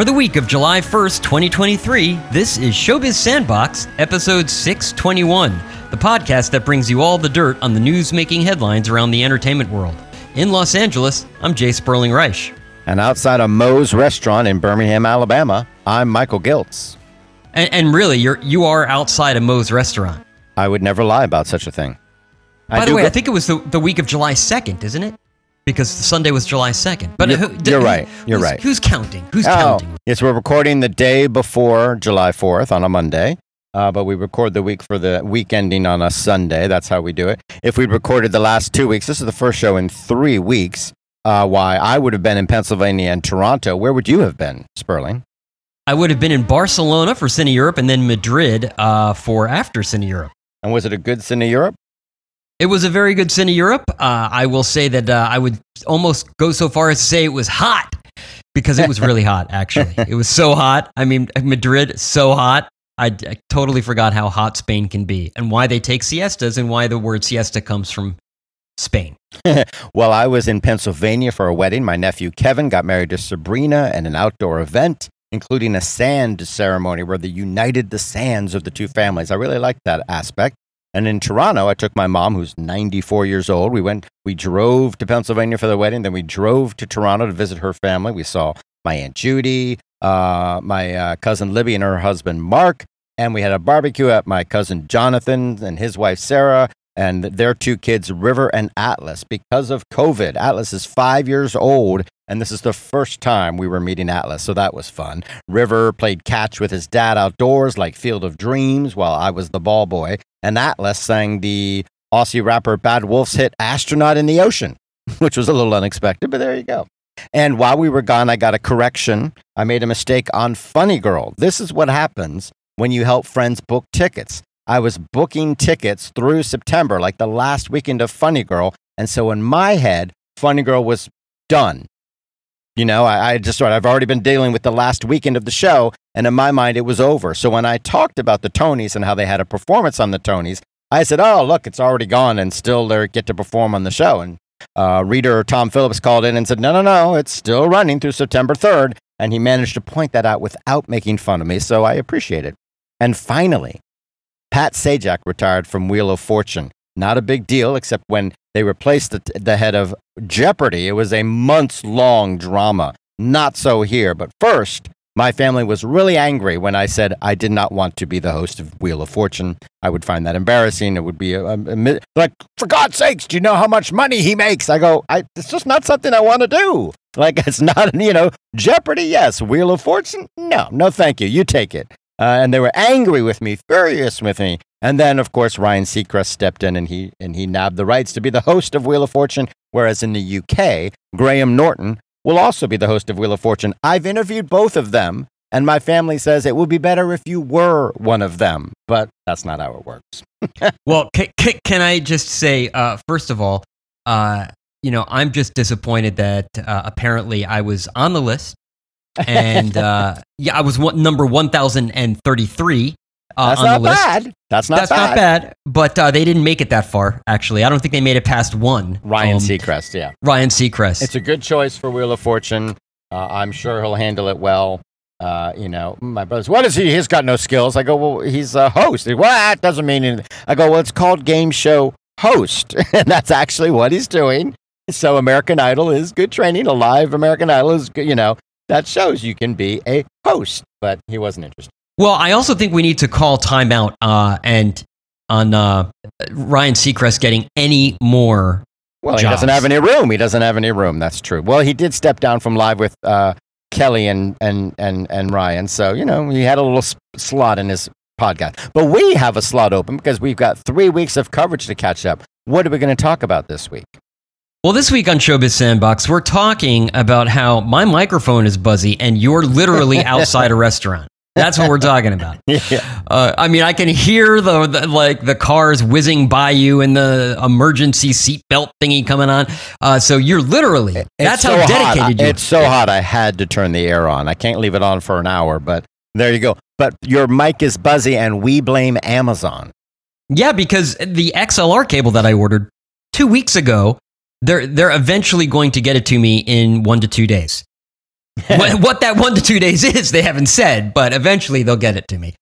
For the week of July 1st, 2023, this is Showbiz Sandbox, episode 621, the podcast that brings you all the dirt on the news making headlines around the entertainment world. In Los Angeles, I'm Jay Sperling Reich. And outside of Moe's restaurant in Birmingham, Alabama, I'm Michael Giltz. And, and really, you're you are outside of Moe's restaurant. I would never lie about such a thing. By the way, go- I think it was the, the week of July 2nd, isn't it? Because Sunday was July 2nd. But you're, who, you're right. You're who's, right. Who's counting? Who's oh, counting? Yes, we're recording the day before July 4th on a Monday. Uh, but we record the week for the week ending on a Sunday. That's how we do it. If we'd recorded the last two weeks, this is the first show in three weeks. Uh, why I would have been in Pennsylvania and Toronto. Where would you have been, Sperling? I would have been in Barcelona for Cine Europe and then Madrid uh, for after Cine Europe. And was it a good Cine Europe? It was a very good Cine Europe. Uh, I will say that uh, I would almost go so far as to say it was hot because it was really hot, actually. It was so hot. I mean, Madrid, so hot. I, I, totally forgot how hot Spain can be and why they take siestas and why the word siesta comes from Spain. well, I was in Pennsylvania for a wedding. My nephew Kevin got married to Sabrina and an outdoor event, including a sand ceremony where they united the sands of the two families. I really liked that aspect. And in Toronto, I took my mom, who's 94 years old. We went, we drove to Pennsylvania for the wedding. Then we drove to Toronto to visit her family. We saw my Aunt Judy, uh, my uh, cousin Libby, and her husband Mark. And we had a barbecue at my cousin Jonathan and his wife Sarah and their two kids, River and Atlas, because of COVID. Atlas is five years old, and this is the first time we were meeting Atlas, so that was fun. River played catch with his dad outdoors, like Field of Dreams, while I was the ball boy and Atlas sang the Aussie rapper Bad Wolf's hit Astronaut in the Ocean, which was a little unexpected, but there you go. And while we were gone, I got a correction. I made a mistake on Funny Girl. This is what happens when you help friends book tickets. I was booking tickets through September, like the last weekend of Funny Girl. And so in my head, Funny Girl was done. You know, I, I just I've already been dealing with the last weekend of the show, and in my mind, it was over. So when I talked about the Tonys and how they had a performance on the Tonys, I said, "Oh, look, it's already gone, and still they get to perform on the show." And uh, reader Tom Phillips called in and said, "No, no, no, it's still running through September 3rd." And he managed to point that out without making fun of me, so I appreciate it. And finally, Pat Sajak retired from Wheel of Fortune. Not a big deal, except when they replaced the, the head of Jeopardy. It was a months long drama. Not so here. But first, my family was really angry when I said I did not want to be the host of Wheel of Fortune. I would find that embarrassing. It would be a, a, a, like, for God's sakes, do you know how much money he makes? I go, I, it's just not something I want to do. Like, it's not, you know, Jeopardy, yes. Wheel of Fortune, no, no, thank you. You take it. Uh, and they were angry with me, furious with me. And then, of course, Ryan Seacrest stepped in and he and he nabbed the rights to be the host of Wheel of Fortune. Whereas in the UK, Graham Norton will also be the host of Wheel of Fortune. I've interviewed both of them, and my family says it would be better if you were one of them. But that's not how it works. well, can, can, I just say, uh, first of all, uh, you know, I'm just disappointed that uh, apparently I was on the list. And uh, yeah, I was one, number 1033 uh, on the list. That's not bad. That's not That's bad. not bad. But uh, they didn't make it that far. Actually, I don't think they made it past one. Ryan um, Seacrest, yeah. Ryan Seacrest. It's a good choice for Wheel of Fortune. Uh, I'm sure he'll handle it well. Uh, you know, my brother's, what is he? He's got no skills. I go, well, he's a host. Well, that doesn't mean anything. I go, well, it's called game show host. and that's actually what he's doing. So American Idol is good training. A live American Idol is, you know, that shows you can be a host. But he wasn't interested. Well, I also think we need to call timeout uh, and on uh, Ryan Seacrest getting any more. Well, jobs. he doesn't have any room. He doesn't have any room. That's true. Well, he did step down from live with uh, Kelly and, and and and Ryan, so you know he had a little slot in his podcast. But we have a slot open because we've got three weeks of coverage to catch up. What are we going to talk about this week? Well, this week on Showbiz Sandbox, we're talking about how my microphone is buzzy and you're literally outside a restaurant. That's what we're talking about. yeah. Uh, I mean, I can hear the, the, like the cars whizzing by you and the emergency seatbelt thingy coming on. Uh, so you're literally it's that's so how dedicated you. It's so hot. I had to turn the air on. I can't leave it on for an hour, but there you go. But your mic is buzzy, and we blame Amazon. Yeah, because the XLR cable that I ordered two weeks ago, they're they're eventually going to get it to me in one to two days. what, what that one to two days is, they haven't said, but eventually they'll get it to me.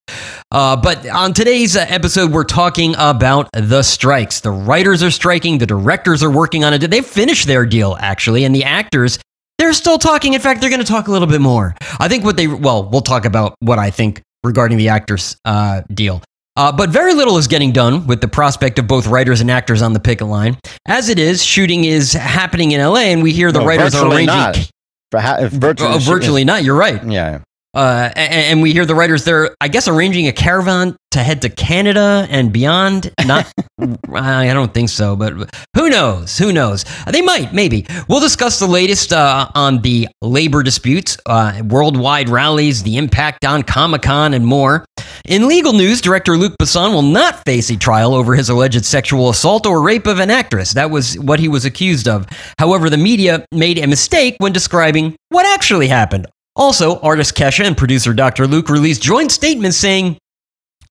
Uh, but on today's uh, episode, we're talking about the strikes. The writers are striking, the directors are working on it. They've finished their deal, actually, and the actors, they're still talking. In fact, they're going to talk a little bit more. I think what they, well, we'll talk about what I think regarding the actors' uh, deal. Uh, but very little is getting done with the prospect of both writers and actors on the picket line. As it is, shooting is happening in LA, and we hear the No, writers are arranging. not. For ha- virtually, Uh, virtually not. You're right. Yeah. Uh, and, and we hear the writers they're, I guess, arranging a caravan to head to Canada and beyond. Not, I don't think so, but who knows? Who knows? They might, maybe. We'll discuss the latest uh, on the labor disputes, uh, worldwide rallies, the impact on Comic Con, and more. In legal news, director Luc Besson will not face a trial over his alleged sexual assault or rape of an actress. That was what he was accused of. However, the media made a mistake when describing what actually happened. Also, artist Kesha and producer Dr. Luke released joint statements saying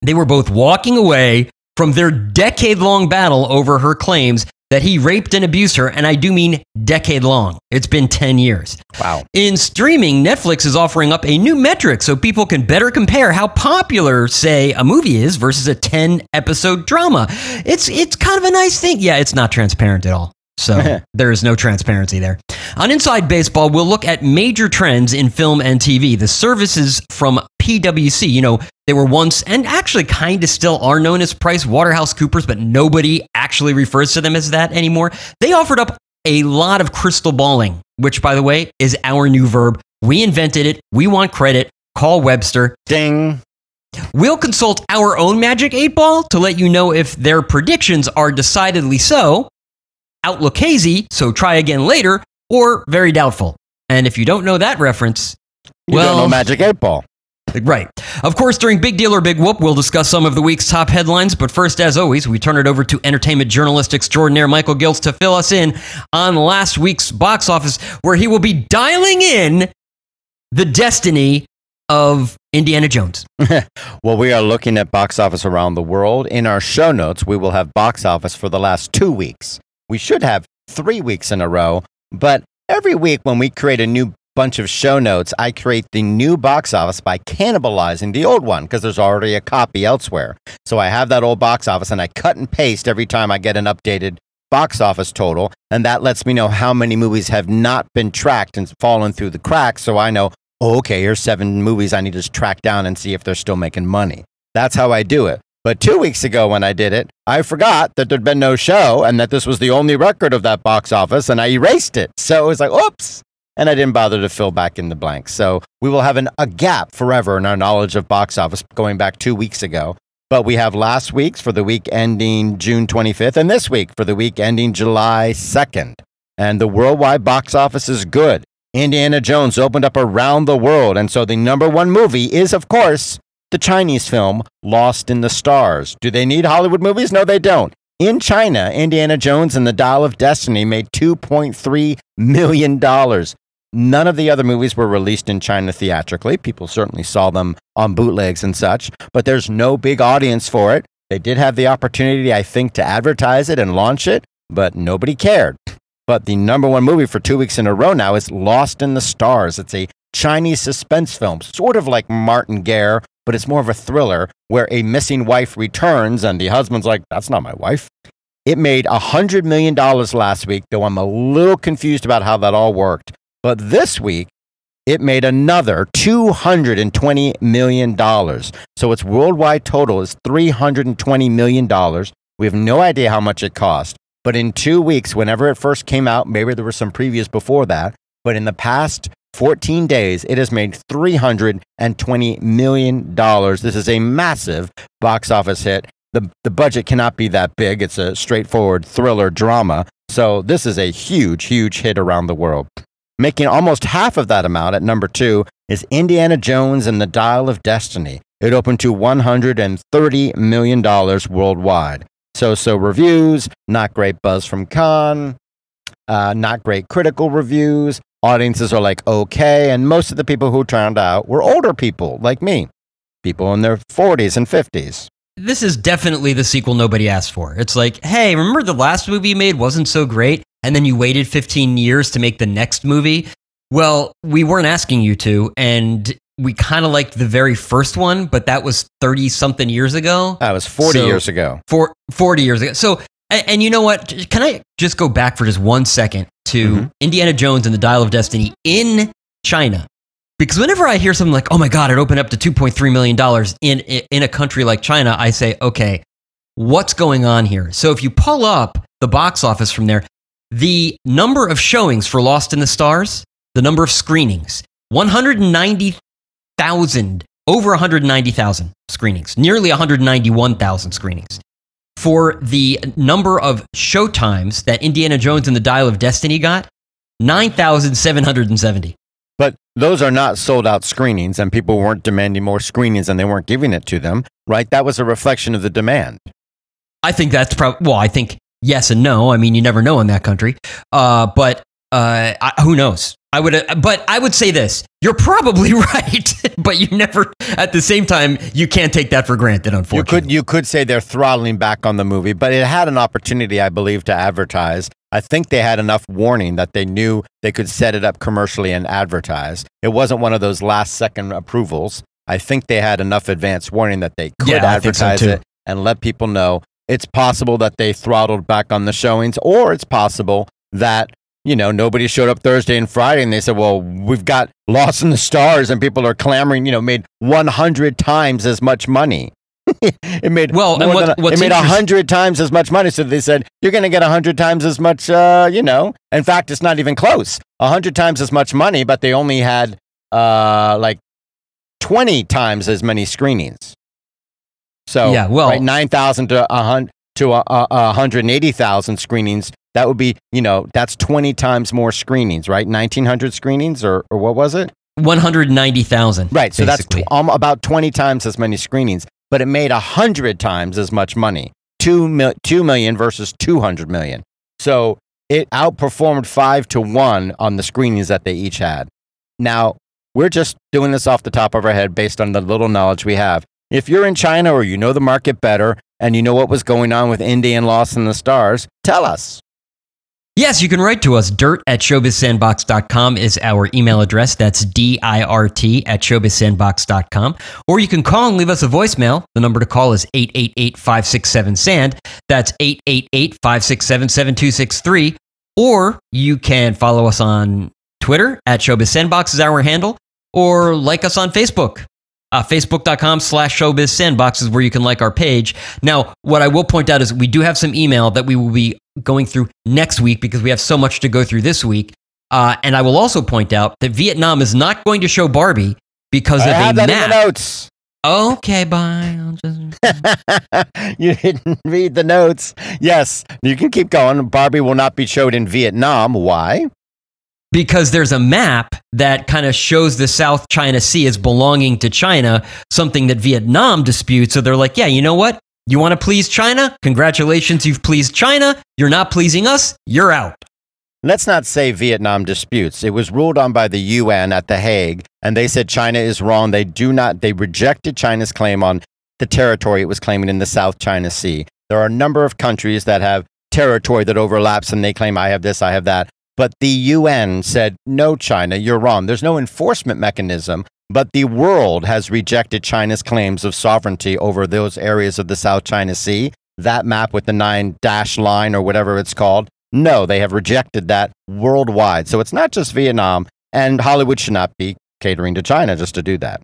they were both walking away from their decade long battle over her claims that he raped and abused her, and I do mean decade long. It's been 10 years. Wow. In streaming, Netflix is offering up a new metric so people can better compare how popular, say, a movie is versus a 10 episode drama. It's it's kind of a nice thing. Yeah, it's not transparent at all. So there is no transparency there. On Inside Baseball, we'll look at major trends in film and TV. The services from PwC, you know, they were once and actually kind of still are known as Price Waterhouse Coopers, but nobody actually refers to them as that anymore. They offered up a lot of crystal balling, which, by the way, is our new verb. We invented it. We want credit. Call Webster. Ding. We'll consult our own magic eight ball to let you know if their predictions are decidedly so, outlook hazy, so try again later, or very doubtful. And if you don't know that reference, You well, don't know Magic 8 Ball. Right. Of course, during Big Deal or Big Whoop, we'll discuss some of the week's top headlines. But first, as always, we turn it over to entertainment journalist extraordinaire Michael Giltz to fill us in on last week's box office, where he will be dialing in the destiny of Indiana Jones. Well, we are looking at box office around the world. In our show notes, we will have box office for the last two weeks. We should have three weeks in a row, but every week when we create a new bunch of show notes, I create the new box office by cannibalizing the old one because there's already a copy elsewhere. So I have that old box office and I cut and paste every time I get an updated box office total. And that lets me know how many movies have not been tracked and fallen through the cracks. So I know, oh, okay, here's seven movies I need to track down and see if they're still making money. That's how I do it. But two weeks ago, when I did it, I forgot that there'd been no show and that this was the only record of that box office, and I erased it. So it was like, oops. And I didn't bother to fill back in the blanks. So we will have an, a gap forever in our knowledge of box office going back two weeks ago. But we have last week's for the week ending June 25th, and this week for the week ending July 2nd. And the worldwide box office is good. Indiana Jones opened up around the world. And so the number one movie is, of course, the Chinese film Lost in the Stars. Do they need Hollywood movies? No, they don't. In China, Indiana Jones and the Dial of Destiny made $2.3 million. None of the other movies were released in China theatrically. People certainly saw them on bootlegs and such, but there's no big audience for it. They did have the opportunity, I think, to advertise it and launch it, but nobody cared. But the number one movie for two weeks in a row now is Lost in the Stars. It's a Chinese suspense film, sort of like Martin Guerre, but it's more of a thriller where a missing wife returns and the husband's like, that's not my wife. It made $100 million last week, though I'm a little confused about how that all worked. But this week, it made another $220 million. So its worldwide total is $320 million. We have no idea how much it cost. But in two weeks, whenever it first came out, maybe there were some previews before that, but in the past 14 days, it has made $320 million. This is a massive box office hit. The, the budget cannot be that big. It's a straightforward thriller drama. So this is a huge, huge hit around the world. Making almost half of that amount at number two is Indiana Jones and the Dial of Destiny. It opened to $130 million worldwide. So so reviews, not great buzz from Cannes, uh, not great critical reviews. Audiences are like okay, and most of the people who turned out were older people like me, people in their 40s and 50s. This is definitely the sequel nobody asked for. It's like, hey, remember the last movie you made wasn't so great, and then you waited 15 years to make the next movie? Well, we weren't asking you to, and we kind of liked the very first one, but that was 30 something years ago. That was 40 So- years ago. For 40 years ago. So, and, and you know what? Can I just go back for just one second to Mhm. Indiana Jones and the Dial of Destiny in China? Because whenever I hear something like, oh my God, it opened up to $2.3 million in, in a country like China, I say, okay, what's going on here? So if you pull up the box office from there, the number of showings for Lost in the Stars, the number of screenings, 190,000, over 190,000 screenings, nearly 191,000 screenings. For the number of showtimes that Indiana Jones and the Dial of Destiny got, 9,770. But those are not sold out screenings, and people weren't demanding more screenings and they weren't giving it to them, right? That was a reflection of the demand. I think that's probably, well, I think yes and no. I mean, you never know in that country. Uh, but uh, I, who knows? I would, uh, but I would say this: you're probably right, but you never. At the same time, you can't take that for granted. Unfortunately, You could you could say they're throttling back on the movie, but it had an opportunity, I believe, to advertise. I think they had enough warning that they knew they could set it up commercially and advertise. It wasn't one of those last second approvals. I think they had enough advance warning that they could Yeah, think so advertise it and let people know. It's possible that they throttled back on the showings, or it's possible that you know nobody showed up Thursday and Friday, and they said, "Well, we've got Lost in the Stars," and people are clamoring. You know, made 100 times as much money. it made Well, and what- than a- what's it made a hundred times as much money. So they said you're going to get a hundred times as much. Uh, you know, in fact, it's not even close. A hundred times as much money, but they only had uh like twenty times as many screenings. So Yeah, well- right, nine thousand to a hundred to a, a, a hundred eighty thousand screenings. That would be, you know, that's twenty times more screenings, right? Nineteen hundred screenings, or or what was it? one hundred ninety thousand. Right. So basically. that's tw- um, about 20 times as many screenings, but it made 100 times as much money. Two, mil- 2 million versus 200 million. So it outperformed five to one on the screenings that they each had. Now, we're just doing this off the top of our head based on the little knowledge we have. If you're in China or you know the market better and you know what was going on with Indy and Lost in the Stars, tell us. Yes, you can write to us. Dirt at showbizsandbox.com is our email address. That's D I R T at showbizsandbox.com. Or you can call and leave us a voicemail. The number to call is 888 567 SAND. That's 888 567 7263. Or you can follow us on Twitter at showbizsandbox is our handle. Or like us on Facebook. Uh, Facebook.com slash showbiz sandbox is where you can like our page. Now, what I will point out is we do have some email that we will be going through next week because we have so much to go through this week. Uh, and I will also point out that Vietnam is not going to show Barbie because I of have a that in the map. notes. Okay, bye. I'll just... you didn't read the notes. Yes, you can keep going. Barbie will not be showed in Vietnam. Why? because there's a map that kind of shows the South China Sea as belonging to China, something that Vietnam disputes. So they're like, yeah, you know what? You want to please China? Congratulations, you've pleased China. You're not pleasing us. You're out. Let's not say Vietnam disputes. It was ruled on by the UN at The Hague, and they said China is wrong. They do not, they rejected China's claim on the territory it was claiming in the South China Sea. There are a number of countries that have territory that overlaps, and they claim, I have this, I have that. But the UN said, no, China, you're wrong. There's no enforcement mechanism, but the world has rejected China's claims of sovereignty over those areas of the South China Sea. That map with the nine dash line or whatever it's called. No, they have rejected that worldwide. So it's not just Vietnam, and Hollywood should not be catering to China just to do that.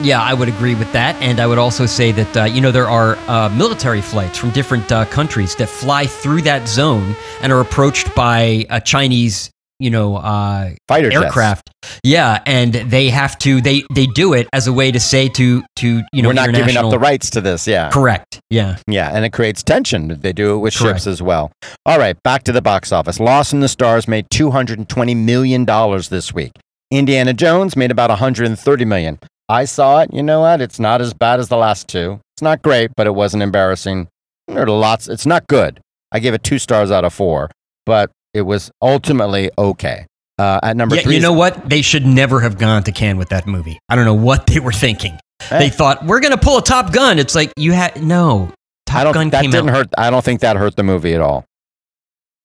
Yeah, I would agree with that. And I would also say that, uh, you know, there are uh, military flights from different uh, countries that fly through that zone and are approached by a Chinese, you know, uh, Fighter jets. aircraft. Yeah, and they have to, they, they do it as a way to say to, to you know, We're not giving up the rights to this. Yeah. Correct. Yeah. Yeah, and it creates tension. They do it with Correct. ships as well. All right, back to the box office. Lost in the Stars made $220 million this week. Indiana Jones made about $130 million. I saw it. You know what? It's not as bad as the last two. It's not great, but it wasn't embarrassing. There are lots. It's not good. I gave it two stars out of four, but it was ultimately okay. Uh, at number Yeah, three, you know what? They should never have gone to Cannes with that movie. I don't know what they were thinking. Eh. They thought we're going to pull a Top Gun. It's like you had no. Top I don't. Gun that came didn't out. hurt. I don't think that hurt the movie at all.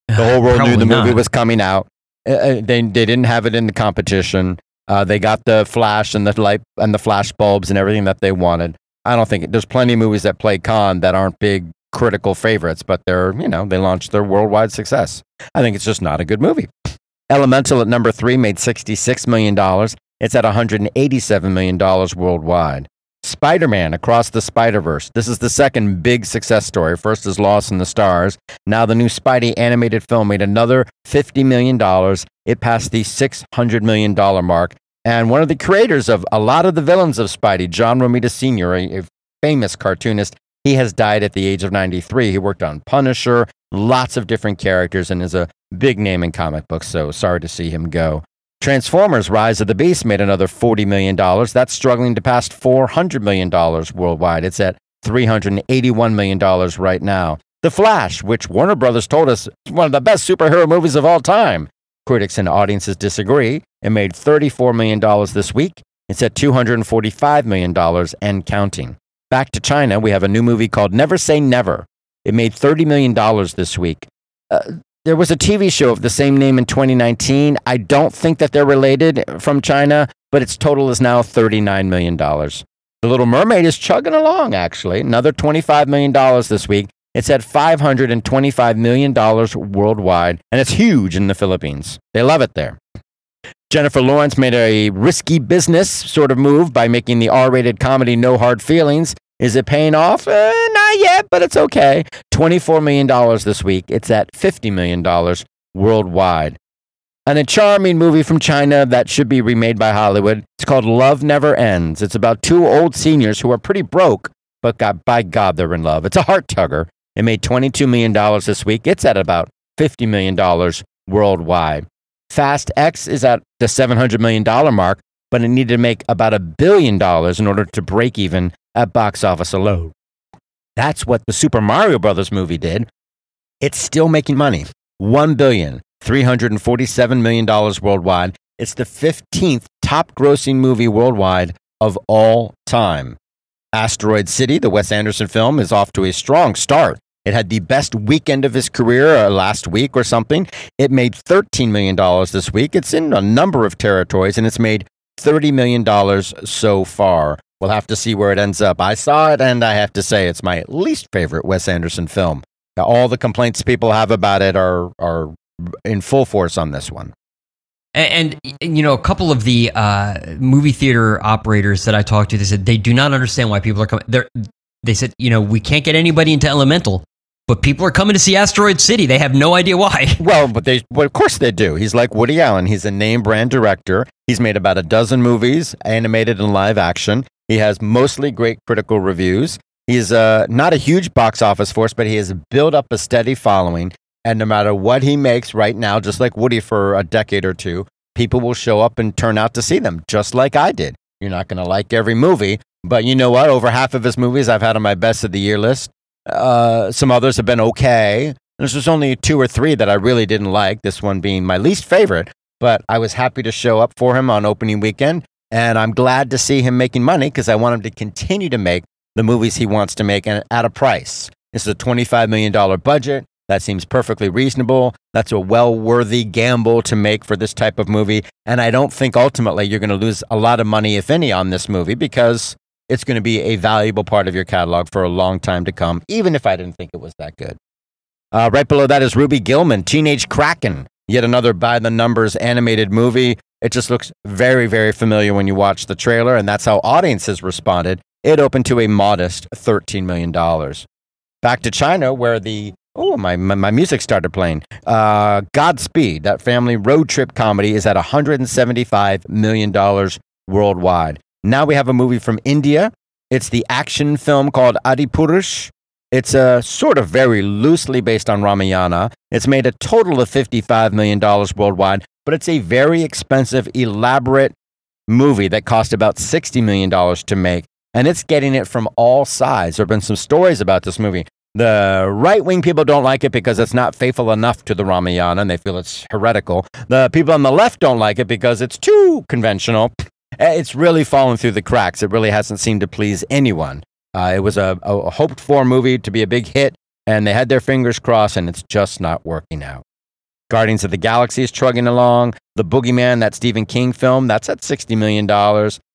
The Uh, whole world knew the movie not. was coming out. Uh, they they didn't have it in the competition. Uh, they got the flash and the light and the flash bulbs and everything that they wanted. I don't think there's plenty of movies that play con that aren't big critical favorites, but they're you know they launched their worldwide success. I think it's just not a good movie. Elemental at number three made sixty six million dollars. It's at one hundred and eighty seven million dollars worldwide. Spider Man Across the Spider Verse. This is the second big success story. First is Lost in the Stars. Now, the new Spidey animated film made another $50 million. It passed the $600 million mark. And one of the creators of a lot of the villains of Spidey, John Romita Sr., a famous cartoonist, he has died at the age of 93. He worked on Punisher, lots of different characters, and is a big name in comic books. So sorry to see him go. Transformers Rise of the Beast made another $40 million. That's struggling to pass $400 million worldwide. It's at $381 million right now. The Flash, which Warner Brothers told us is one of the best superhero movies of all time. Critics and audiences disagree. It made $34 million this week. It's at $245 million and counting. Back to China, we have a new movie called Never Say Never. It made $30 million this week. Uh, there was a TV show of the same name in 2019. I don't think that they're related from China, but its total is now $39 million. The Little Mermaid is chugging along, actually. Another $25 million this week. It's at $525 million worldwide, and it's huge in the Philippines. They love it there. Jennifer Lawrence made a risky business sort of move by making the R rated comedy No Hard Feelings. Is it paying off? Eh, not yet, but it's okay. $24 million this week. It's at $50 million worldwide. And a charming movie from China that should be remade by Hollywood. It's called Love Never Ends. It's about two old seniors who are pretty broke, but God, by God, they're in love. It's a heart tugger. It made $22 million this week. It's at about $50 million worldwide. Fast X is at the $700 million mark, but it needed to make about a billion dollars in order to break even at box office alone. That's what the Super Mario Brothers movie did. It's still making money. $1 billion, $347 million worldwide. It's the 15th top grossing movie worldwide of all time. Asteroid City, the Wes Anderson film, is off to a strong start. It had the best weekend of his career uh, last week or something. It made $13 million this week. It's in a number of territories and it's made $30 million so far. We'll have to see where it ends up. I saw it, and I have to say it's my least favorite Wes Anderson film. All the complaints people have about it are are in full force on this one. And, and, you know, a couple of the uh, movie theater operators that I talked to, they said they do not understand why people are coming. They're, they said, you know, we can't get anybody into Elemental, but people are coming to see Asteroid City. They have no idea why. Well, but they, well, of course they do. He's like Woody Allen. He's a name brand director. He's made about a dozen movies, animated and live action. He has mostly great critical reviews. He's uh, not a huge box office force, but he has built up a steady following. And no matter what he makes right now, just like Woody for a decade or two, people will show up and turn out to see them, just like I did. You're not going to like every movie, but you know what? Over half of his movies I've had on my best of the year list. Uh, some others have been okay. This was only two or three that I really didn't like, this one being my least favorite, but I was happy to show up for him on opening weekend and I'm glad to see him making money because I want him to continue to make the movies he wants to make and at a price. This is a $25 million budget. That seems perfectly reasonable. That's a well worthy gamble to make for this type of movie. And I don't think ultimately you're going to lose a lot of money, if any, on this movie because it's going to be a valuable part of your catalog for a long time to come, even if I didn't think it was that good. Uh, right below that is Ruby Gillman, Teenage Kraken, yet another by the numbers animated movie. It just looks very, very familiar when you watch the trailer, and that's how audiences responded. It opened to a modest $13 million. Back to China, where the Oh, my, my, my, music started playing. Uh, Godspeed, that family road trip comedy, is at $175 million worldwide. Now we have a movie from India. It's the action film called Adipurush. It's a sort of very loosely based on Ramayana. It's made a total of $55 million worldwide, but it's a very expensive, elaborate movie that cost about $60 million to make. And it's getting it from all sides. There have been some stories about this movie. The right wing people don't like it because it's not faithful enough to the Ramayana and they feel it's heretical. The people on the left don't like it because it's too conventional. It's really fallen through the cracks. It really hasn't seemed to please anyone. Uh, it was a, a hoped for movie to be a big hit, and they had their fingers crossed, and it's just not working out. Guardians of the Galaxy is chugging along. The Boogeyman, that Stephen King film, that's at $60 million.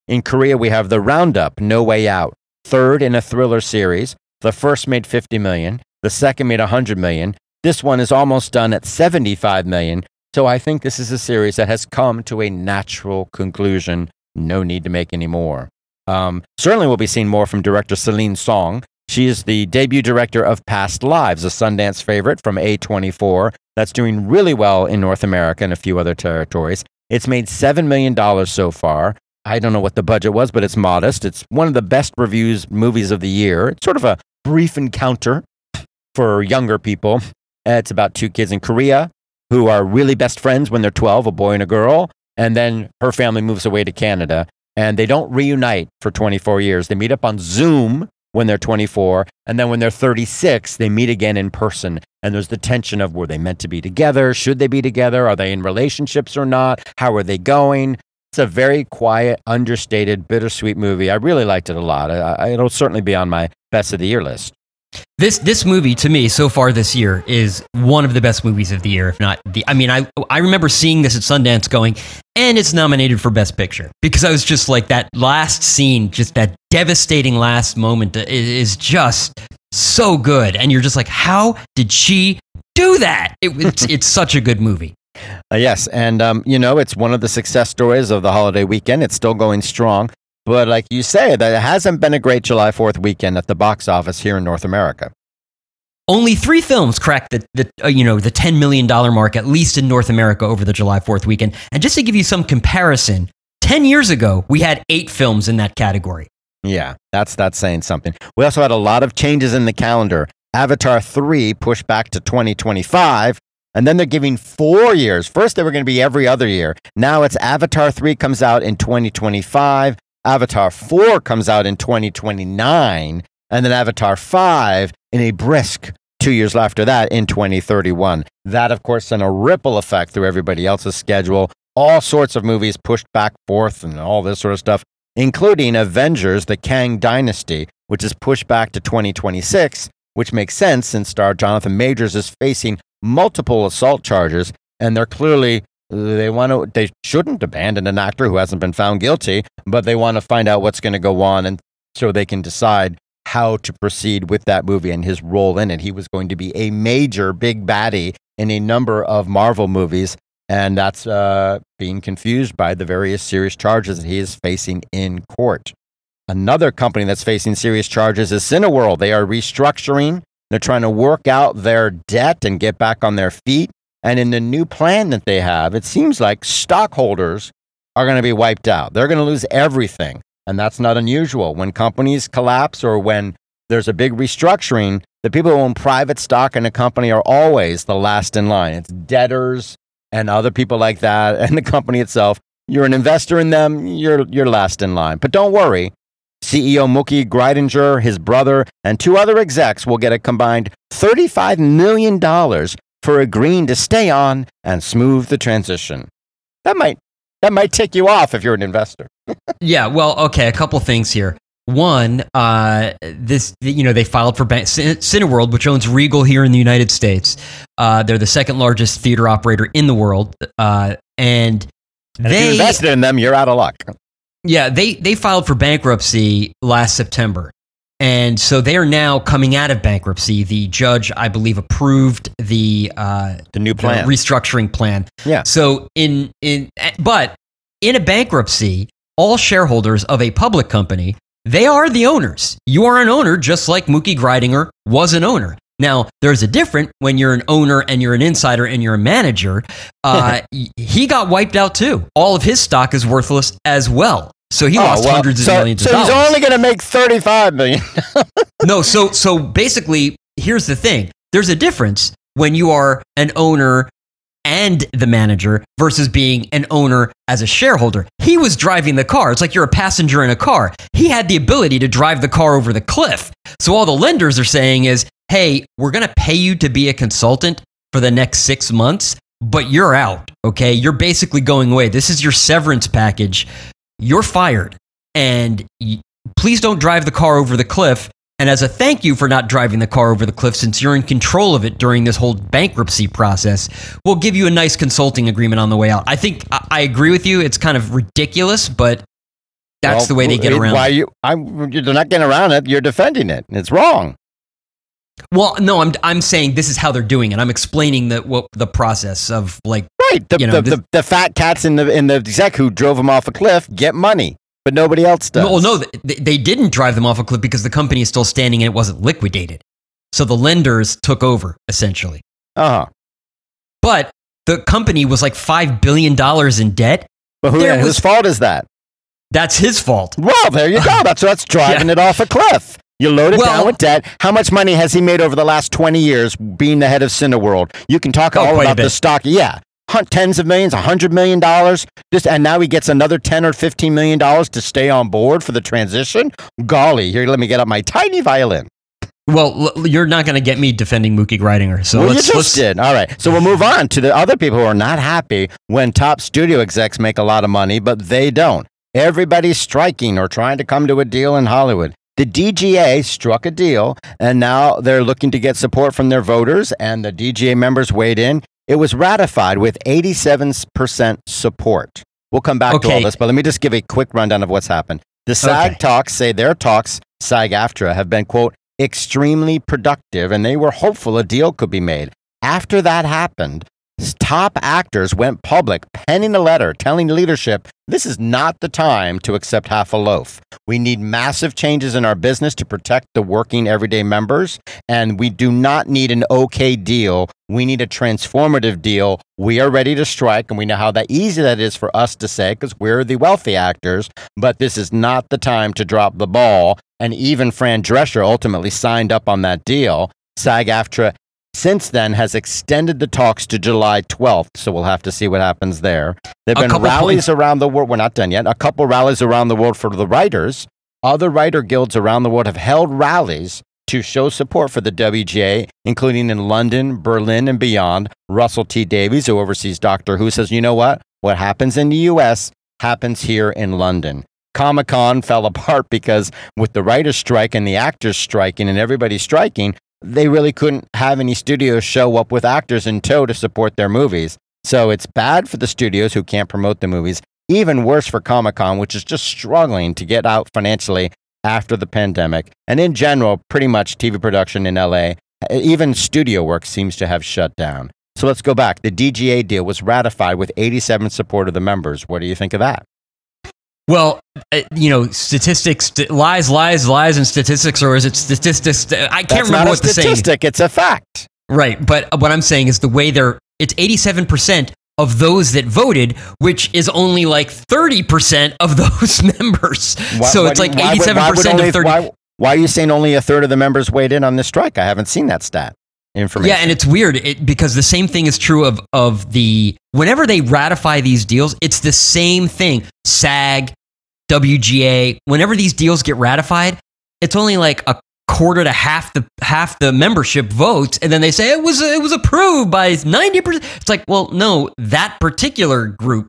In Korea, we have The Roundup, No Way Out, third in a thriller series. The first made 50 million. The second made 100 million. This one is almost done at 75 million. So I think this is a series that has come to a natural conclusion. No need to make any more. Um, certainly, we'll be seeing more from director Celine Song. She is the debut director of Past Lives, a Sundance favorite from A24 that's doing really well in North America and a few other territories. It's made $7 million so far. I don't know what the budget was, but it's modest. It's one of the best reviews movies of the year. It's sort of a brief encounter for younger people. It's about two kids in Korea who are really best friends when they're 12, a boy and a girl. And then her family moves away to Canada and they don't reunite for 24 years. They meet up on Zoom when they're 24. And then when they're 36, they meet again in person. And there's the tension of were they meant to be together? Should they be together? Are they in relationships or not? How are they going? It's a very quiet, understated, bittersweet movie. I really liked it a lot. I, it'll certainly be on my best of the year list. This this movie to me so far this year is one of the best movies of the year, if not the. I mean, I I remember seeing this at Sundance, going, and it's nominated for Best Picture because I was just like that last scene, just that devastating last moment is just so good, and you're just like, how did she do that? It, it's it's such a good movie. Uh, yes, and um, you know it's one of the success stories of the holiday weekend. It's still going strong. But like you say, that it hasn't been a great July 4th weekend at the box office here in North America. Only three films cracked the, the uh, you know the $10 million mark, at least in North America, over the July 4th weekend. And just to give you some comparison, 10 years ago, we had eight films in that category. Yeah, that's, that's saying something. We also had a lot of changes in the calendar. Avatar 3 pushed back to 2025, and then they're giving four years. First, they were going to be every other year. Now it's Avatar 3 comes out in 2025. Avatar 4 comes out in 2029, and then Avatar 5 in a brisk two years after that in 2031. That, of course, sent a ripple effect through everybody else's schedule. All sorts of movies pushed back forth and all this sort of stuff, including Avengers The Kang Dynasty, which is pushed back to 2026, which makes sense since star Jonathan Majors is facing multiple assault charges, and they're clearly they want to they shouldn't abandon an actor who hasn't been found guilty but they want to find out what's going to go on and so they can decide how to proceed with that movie and his role in it. He was going to be a major big baddie in a number of marvel movies and that's uh, being confused by the various serious charges that he is facing in court. Another company that's facing serious charges is cineworld. They are restructuring. They're trying to work out their debt and get back on their feet and in the new plan that they have, it seems like stockholders are going to be wiped out. They're going to lose everything. And that's not unusual. When companies collapse or when there's a big restructuring, the people who own private stock in a company are always the last in line. It's debtors and other people like that, and the company itself. You're an investor in them, you're, you're last in line. But don't worry. CEO Mookie Greidinger, his brother, and two other execs will get a combined $35 million for agreeing to stay on and smooth the transition. That might that might tick you off if you're an investor. yeah, well, okay, a couple things here. One, uh, this you know they filed for bank, Cineworld, which owns Regal here in the United States. Uh, they're the second largest theater operator in the world, uh, and, and they if you invested in them. You're out of luck. Yeah, they they filed for bankruptcy last September, and so they are now coming out of bankruptcy. The judge, I believe, approved the uh, the new plan, the restructuring plan. Yeah. So in in but in a bankruptcy, all shareholders of a public company they are the owners. You are an owner, just like Mookie Greidinger was an owner. Now, there's a difference when you're an owner and you're an insider and you're a manager. Uh, he got wiped out too. All of his stock is worthless as well. So he oh, lost well, hundreds so, of millions so of dollars. So he's only going to make 35 million. no, so so basically, here's the thing. There's a difference when you are an owner and the manager versus being an owner as a shareholder. He was driving the car. It's like you're a passenger in a car. He had the ability to drive the car over the cliff. So all the lenders are saying is, "Hey, we're going to pay you to be a consultant for the next 6 months, but you're out, okay? You're basically going away. This is your severance package you're fired and please don't drive the car over the cliff And as a thank you for not driving the car over the cliff since you're in control of it during this whole bankruptcy process, we'll give you a nice consulting agreement on the way out. I think I, I agree with you. It's kind of ridiculous, but that's Well, the way they get around. Why you? I'm, you're not getting around it. You're defending it. It's wrong. Well, no, I'm I'm saying this is how they're doing it. I'm explaining the what the process of like Right. The, You know, the, this- the, the fat cats in the in the exec who drove him off a cliff get money, but nobody else does. Well, no, they, they didn't drive them off a cliff because the company is still standing and it wasn't liquidated. So the lenders took over essentially. Uh huh. But the company was like five billion dollars in debt. But who, There whose fault is that? That's his fault. Well, there you go. That's what's driving it off a cliff. You load it Well- down with debt. How much money has he made over the last 20 years being the head of Cineworld? You can talk Oh, all about the stock. Yeah. Tens of millions, a hundred million dollars, just and now he gets another ten or fifteen million dollars to stay on board for the transition. Golly, here, let me get up my tiny violin. Well, l- you're not going to get me defending Mookie Greidinger. So well, let's, just let's did. All right. So we'll move on to the other people who are not happy when top studio execs make a lot of money, but they don't. Everybody's striking or trying to come to a deal in Hollywood. The DGA struck a deal, and now they're looking to get support from their voters, and the DGA members weighed in. It was ratified with 87% support. We'll come back to all this, but let me just give a quick rundown of what's happened. The SAG Okay. talks say their talks, SAG AFTRA, have been, quote, extremely productive, and they were hopeful a deal could be made. After that happened, top actors went public, penning a letter telling leadership this is not the time to accept half a loaf. We need massive changes in our business to protect the working everyday members, and we do not need an okay deal. We need a transformative deal. We are ready to strike, and we know how that easy that is for us to say because we're the wealthy actors, but this is not the time to drop the ball. And even Fran Drescher ultimately signed up on that deal. SAG AFTRA since then has extended the talks to July 12th, so we'll have to see what happens there. There have been rallies points- around the world. We're not done yet. A couple rallies around the world for the writers. Other writer guilds around the world have held rallies to show support for the WGA, including in London, Berlin, and beyond. Russell T. Davies, who oversees Doctor Who, says, you know what? What happens in the US happens here in London. Comic Con fell apart because with the writers' strike and the actors striking and everybody striking, they really couldn't have any studios show up with actors in tow to support their movies. So it's bad for the studios who can't promote the movies. Even worse for Comic Con, which is just struggling to get out financially after the pandemic. And in general, pretty much TV production in LA, even studio work seems to have shut down. So let's go back. The DGA deal was ratified with 87 support of the members. What do you think of that? Well, uh, you know, statistics, st- lies, lies, lies, and statistics, or is it statistics? I can't That's remember what the statistic, it's a fact. Right, but what I'm saying is the way they're, it's 87 percent of those that voted, which is only like 30 percent of those members. Why- so it's like 87 percent of 30. Why, why are you saying only a third of the members weighed in on this strike? I haven't seen that stat information. Yeah, and it's weird it, because the same thing is true of of the whenever they ratify these deals, it's the same thing. SAG, WGA, whenever these deals get ratified, it's only like a quarter to half the half the membership votes, and then they say it was it was approved by ninety percent. It's like, well, no, that particular group.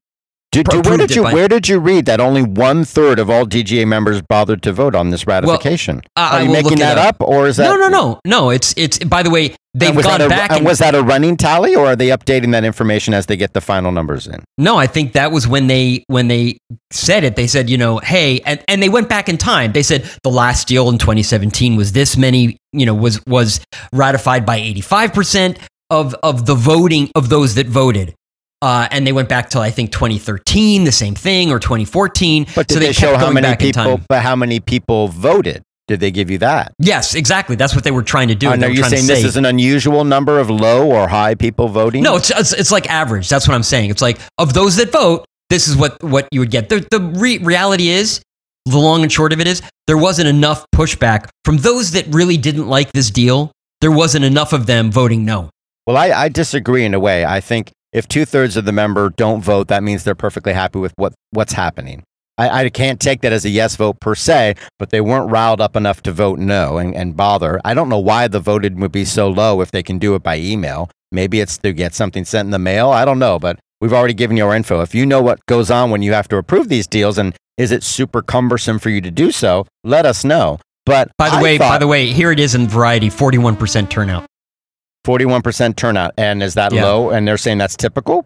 Did, did- where did you by- where did you read that only one third of all DGA members bothered to vote on this ratification? I- I are you making that up. up. or is that no, no, no, no. It's it's. By the way, they've gone a, back and and was that a running tally, or are they updating that information as they get the final numbers in? No, I think that was when they when they said it. They said, you know, hey, and, and they went back in time. They said the last deal in 2017 was this many, you know, was was ratified by 85 percent of of the voting of those that voted. Uh, and they went back till I think 2013, the same thing, or 2014. But did so they, kept show how many people? But how many people voted? Did they give you that? Yes, exactly. That's what they were trying to do. And They are you to saying this is an unusual number of low or high people voting? No, it's, it's it's like average. That's what I'm saying. It's like of those that vote, this is what what you would get. The the re- reality is, the long and short of it is, there wasn't enough pushback from those that really didn't like this deal. There wasn't enough of them voting no. Well, I, I disagree in a way. I think if two thirds of the member don't vote, that means they're perfectly happy with what, what's happening. I, I can't take that as a yes vote per se, but they weren't riled up enough to vote no and, and bother. I don't know why the voted would be so low if they can do it by email. Maybe it's to get something sent in the mail. I don't know, but we've already given you our info. If you know what goes on when you have to approve these deals and is it super cumbersome for you to do so, let us know. But By the I way, by the way, here it is in Variety, forty-one percent turnout. 41% turnout. And is that Yeah. low? And they're saying that's typical?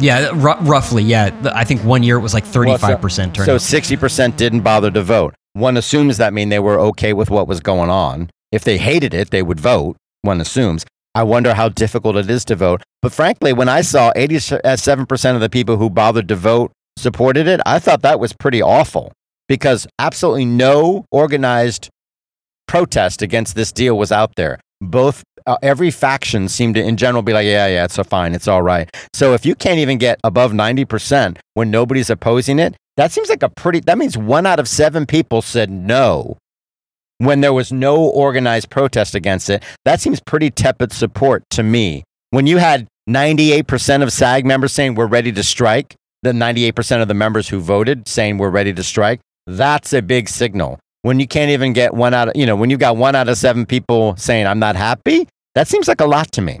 Yeah, r- roughly. Yeah, I think one year it was like thirty-five percent turnout. So turnout. 60% didn't bother to vote. One assumes that mean they were okay with what was going on. If they hated it, they would vote. One assumes. I wonder how difficult it is to vote. But frankly, when I saw 87% of the people who bothered to vote supported it, I thought that was pretty awful because absolutely no organized protest against this deal was out there. Both uh, every faction seemed to, in general, be like, yeah, yeah, it's fine, it's all right. So if you can't even get above ninety percent when nobody's opposing it, that seems like a pretty. That means one out of seven people said no when there was no organized protest against it. That seems pretty tepid support to me. When you had ninety-eight percent of SAG members saying we're ready to strike, the ninety-eight percent of the members who voted saying we're ready to strike, that's a big signal when you can't even get one out of, you know, when you've got one out of seven people saying, I'm not happy, that seems like a lot to me.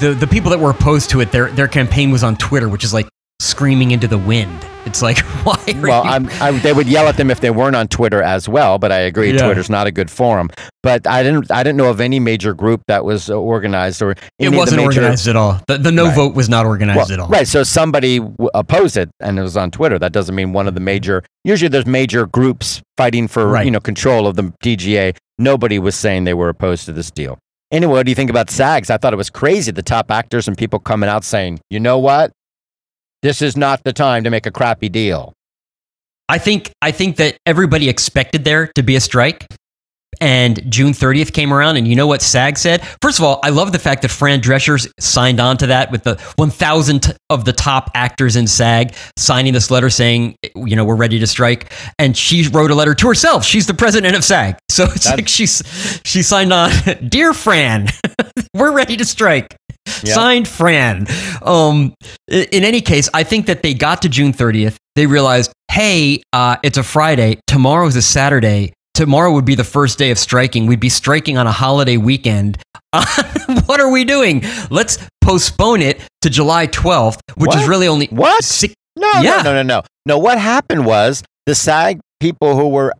the the people that were opposed to it, their their campaign was on Twitter, which is like screaming into the wind. It's like, why? Are Well, I, they would yell at them if they weren't on Twitter as well, but I agree, Yeah. Twitter's not a good forum. But I didn't, I didn't know of any major group that was uh, organized or it any of the wasn't major- organized at all. The, the no Right. vote was not organized Well, at all. Right. So somebody w- opposed it and it was on Twitter. That doesn't mean one of the major, usually there's major groups fighting for, Right. you know, control of the DGA. Nobody was saying they were opposed to this deal. Anyway, what do you think about SAGs? I thought it was crazy. The top actors and people coming out saying, you know what? This is not the time to make a crappy deal. I think I think that everybody expected there to be a strike. And June 30th came around, and you know what SAG said? First of all, I love the fact that Fran Drescher signed on to that with the 1,000 of the top actors in SAG signing this letter saying, you know, we're ready to strike. And she wrote a letter to herself. She's the president of SAG. So it's That- like she's, she signed on, Dear Fran, we're ready to strike. Yeah. Signed Fran. Um, in any case, I think that they got to June 30th. They realized, hey, uh, it's a Friday. Tomorrow's a Saturday. Tomorrow would be the first day of striking. We'd be striking on a holiday weekend. what are we doing? Let's postpone it to July 12th, which is really only What? six. No, Yeah. no, no, no, no. No, what happened was the SAG people who were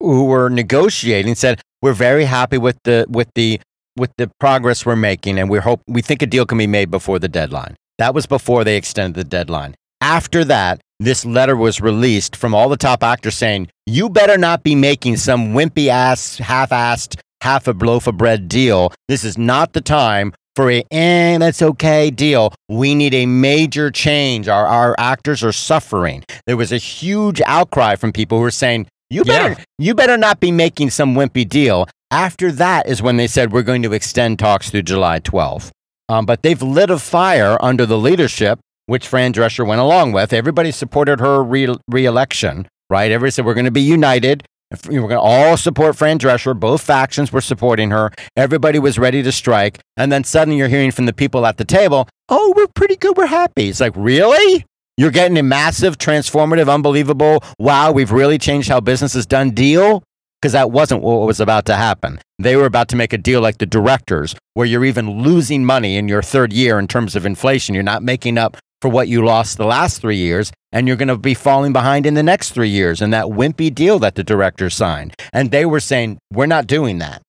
who were negotiating said, "We're very happy with the with the with the progress we're making, and we hope we think a deal can be made before the deadline." That was before they extended the deadline. After that, this letter was released from all the top actors saying, "You better not be making some wimpy ass, half-assed, half a loaf of bread deal. This is not the time." For a eh, that's okay deal, we need a major change. Our our actors are suffering. There was a huge outcry from people who were saying, "You better, Yeah. you better not be making some wimpy deal." After that is when they said we're going to extend talks through July 12th. Um, but they've lit a fire under the leadership, which Fran Drescher went along with. Everybody supported her re- reelection, right? Everybody said we're going to be united. We're going to all support Fran Drescher. Both factions were supporting her. Everybody was ready to strike. And then suddenly you're hearing from the people at the table, oh, we're pretty good. We're happy. It's like, really? You're getting a massive, transformative, unbelievable, wow, we've really changed how business is done deal? Because that wasn't what was about to happen. They were about to make a deal like the directors, where you're even losing money in your third year in terms of inflation. You're not making up for what you lost the last three years, and you're going to be falling behind in the next three years in that wimpy deal that the directors signed. And they were saying, we're not doing that.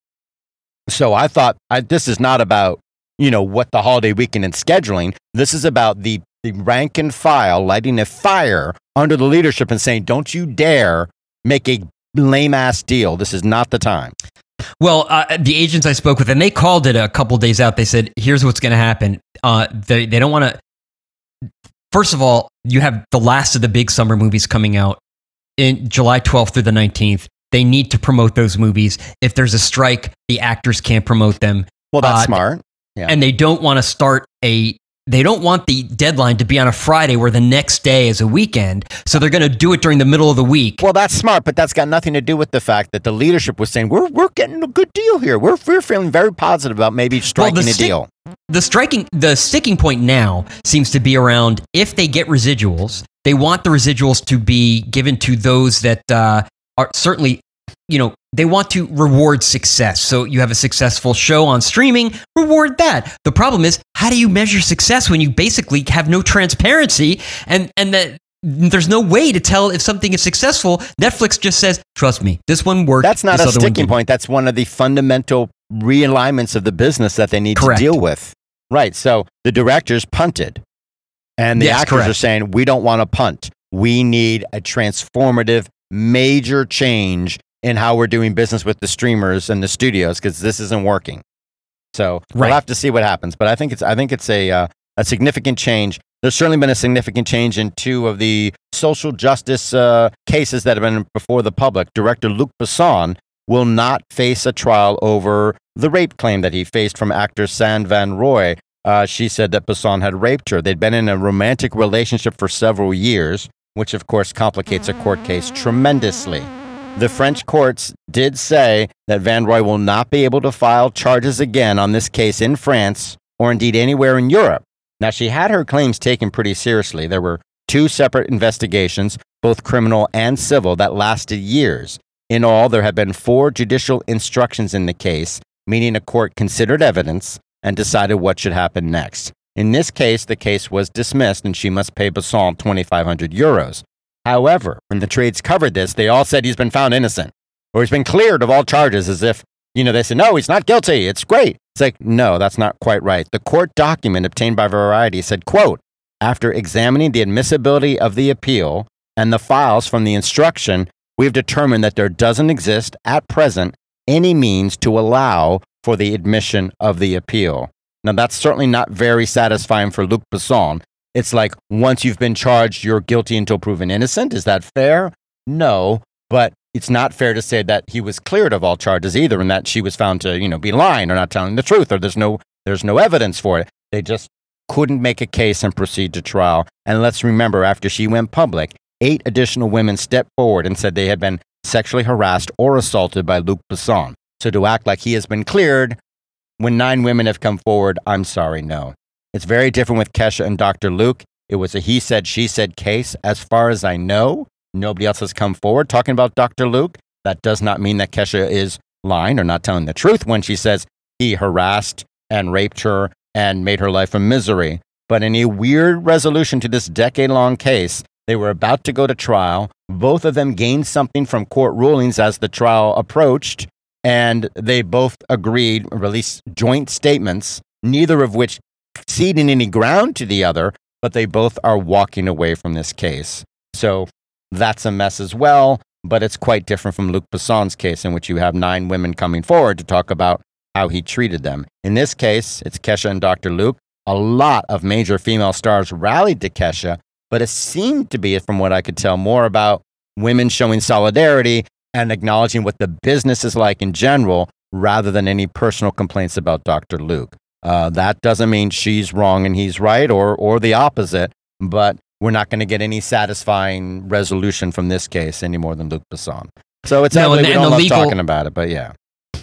So I thought I, this is not about you know what the holiday weekend and scheduling. This is about the the rank and file lighting a fire under the leadership and saying, "Don't you dare make a lame ass deal. This is not the time." Well, uh, the agents I spoke with, and they called it a couple days out. They said, "Here's what's going to happen. Uh, they they don't want to." First of all, you have the last of the big summer movies coming out in July 12th through the 19th. They need to promote those movies. If there's a strike, the actors can't promote them, Well, that's Uh, smart. Yeah. and they don't want to start a. They don't want the deadline to be on a Friday where the next day is a weekend. So they're going to do it during the middle of the week. Well, that's smart, but that's got nothing to do with the fact that the leadership was saying we're we're getting a good deal here. We're we're feeling very positive about maybe striking a stick- deal. the striking the sticking point now seems to be around if they get residuals they want the residuals to be given to those that uh, are certainly you know they want to reward success so you have a successful show on streaming reward that the problem is how do you measure success when you basically have no transparency and and that there's no way to tell if something is successful. Netflix just says, "Trust me, this one worked." That's not a sticking point. That's one of the fundamental realignments of the business that they need Correct. to deal with. Right. So the directors punted, and the Yes, actors are saying, we don't want to punt. We need a transformative, major change in how we're doing business with the streamers and the studios because this isn't working. So Right. we'll have to see what happens. But I think it's I think it's a uh, a significant change. There's certainly been a significant change in two of the social justice uh, cases that have been before the public. Director Luc Besson will not face a trial over the rape claim that he faced from actor Sand Van Roy. Uh, she said that Besson had raped her. They'd been in a romantic relationship for several years, which of course complicates a court case tremendously. The French courts did say that Van Roy will not be able to file charges again on this case in France or indeed anywhere in Europe. Now, she had her claims taken pretty seriously. There were two separate investigations, both criminal and civil, that lasted years. In all, there have been four judicial instructions in the case, meaning a court considered evidence and decided what should happen next. In this case, the case was dismissed and she must pay Besson 2,500 euros. However, when the trades covered this, they all said he's been found innocent or he's been cleared of all charges as if, you know, they said, no, he's not guilty. It's great. It's like, no, that's not quite right. The court document obtained by Variety said, quote, after examining the admissibility of the appeal and the files from the instruction, we have determined that there doesn't exist at present any means to allow for the admission of the appeal. Now, that's certainly not very satisfying for Luc Besson. It's like once you've been charged, you're guilty until proven innocent. Is that fair? No, but it's not fair to say that he was cleared of all charges either, and that she was found to, you know, be lying or not telling the truth, or there's no there's no evidence for it. They just couldn't make a case and proceed to trial. And let's remember, after she went public, eight additional women stepped forward and said they had been sexually harassed or assaulted by Luc Besson. So to act like he has been cleared when nine women have come forward, I'm sorry, no. It's very different with Kesha and Dr. Luke. It was a he said, she said case. As far as I know, nobody else has come forward talking about Dr. Luke. That does not mean that Kesha is lying or not telling the truth when she says he harassed and raped her and made her life a misery. But in a weird resolution to this decade long case, they were about to go to trial. Both of them gained something from court rulings as the trial approached, and they both agreed, released joint statements, neither of which ceding any ground to the other, but they both are walking away from this case. So that's a mess as well, but it's quite different from Luc Besson's case, in which you have nine women coming forward to talk about how he treated them. In this case, it's Kesha and Dr. Luke. A lot of major female stars rallied to Kesha, but it seemed to be, from what I could tell, more about women showing solidarity and acknowledging what the business is like in general rather than any personal complaints about Dr. Luke. Uh, that doesn't mean she's wrong and he's right or, or the opposite, but we're not going to get any satisfying resolution from this case any more than Luc Besson. So it's No, and We and don't love legal- talking about it, but yeah.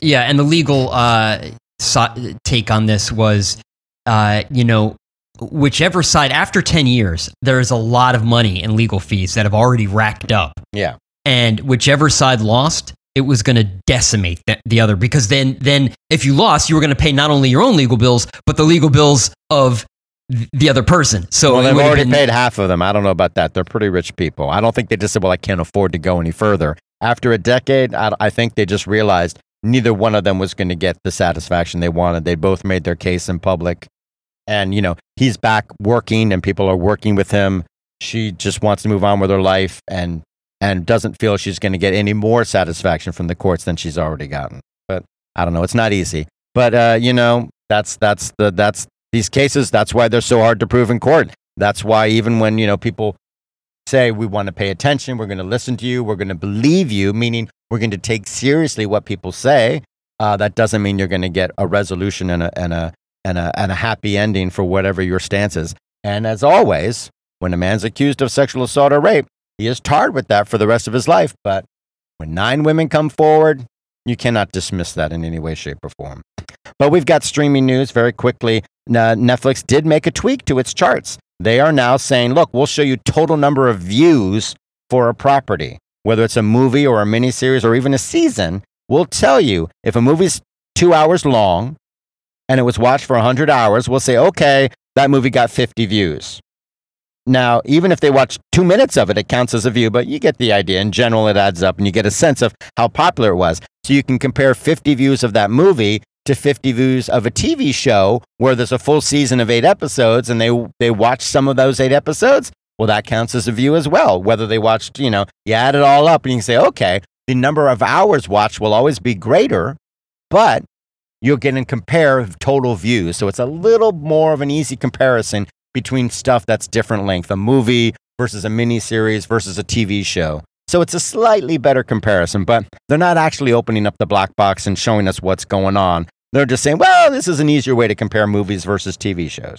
Yeah, and the legal uh, so- take on this was, uh, you know, whichever side after ten years, there is a lot of money in legal fees that have already racked up, Yeah. and whichever side lost, it was going to decimate the, the other because then, then if you lost, you were going to pay not only your own legal bills but the legal bills of the other person. So well, they've already been- paid half of them. I don't know about that. They're pretty rich people. I don't think they just said, well, I can't afford to go any further. After a decade, I, I think they just realized neither one of them was going to get the satisfaction they wanted. They both made their case in public. And, you know, he's back working and people are working with him. She just wants to move on with her life and, and doesn't feel she's going to get any more satisfaction from the courts than she's already gotten. But I don't know. It's not easy. But, uh, you know, that's, that's the, that's these cases. That's why they're so hard to prove in court. That's why even when, you know, people say we want to pay attention, we're going to listen to you, we're going to believe you, meaning we're going to take seriously what people say, uh, that doesn't mean you're going to get a resolution and a, and, a, and, a, and a happy ending for whatever your stance is. And as always, when a man's accused of sexual assault or rape, he is tarred with that for the rest of his life. But when nine women come forward, you cannot dismiss that in any way, shape, or form. But we've got streaming news very quickly. Netflix did make a tweak to its charts. They are now saying, look, we'll show you total number of views for a property, whether it's a movie or a miniseries or even a season. We'll tell you if a movie's two hours long and it was watched for 100 hours, we'll say, okay, that movie got 50 views. Now, even if they watch two minutes of it, it counts as a view, but you get the idea. In general, it adds up and you get a sense of how popular it was. So you can compare 50 views of that movie to 50 views of a TV show where there's a full season of eight episodes and they, they watch some of those eight episodes. Well, that counts as a view as well. Whether they watched, you know, you add it all up and you can say, okay, the number of hours watched will always be greater, but you're going to compare total views. So it's a little more of an easy comparison between stuff that's different length, a movie versus a miniseries versus a TV show. So it's a slightly better comparison, but they're not actually opening up the black box and showing us what's going on. They're just saying, well, this is an easier way to compare movies versus TV shows.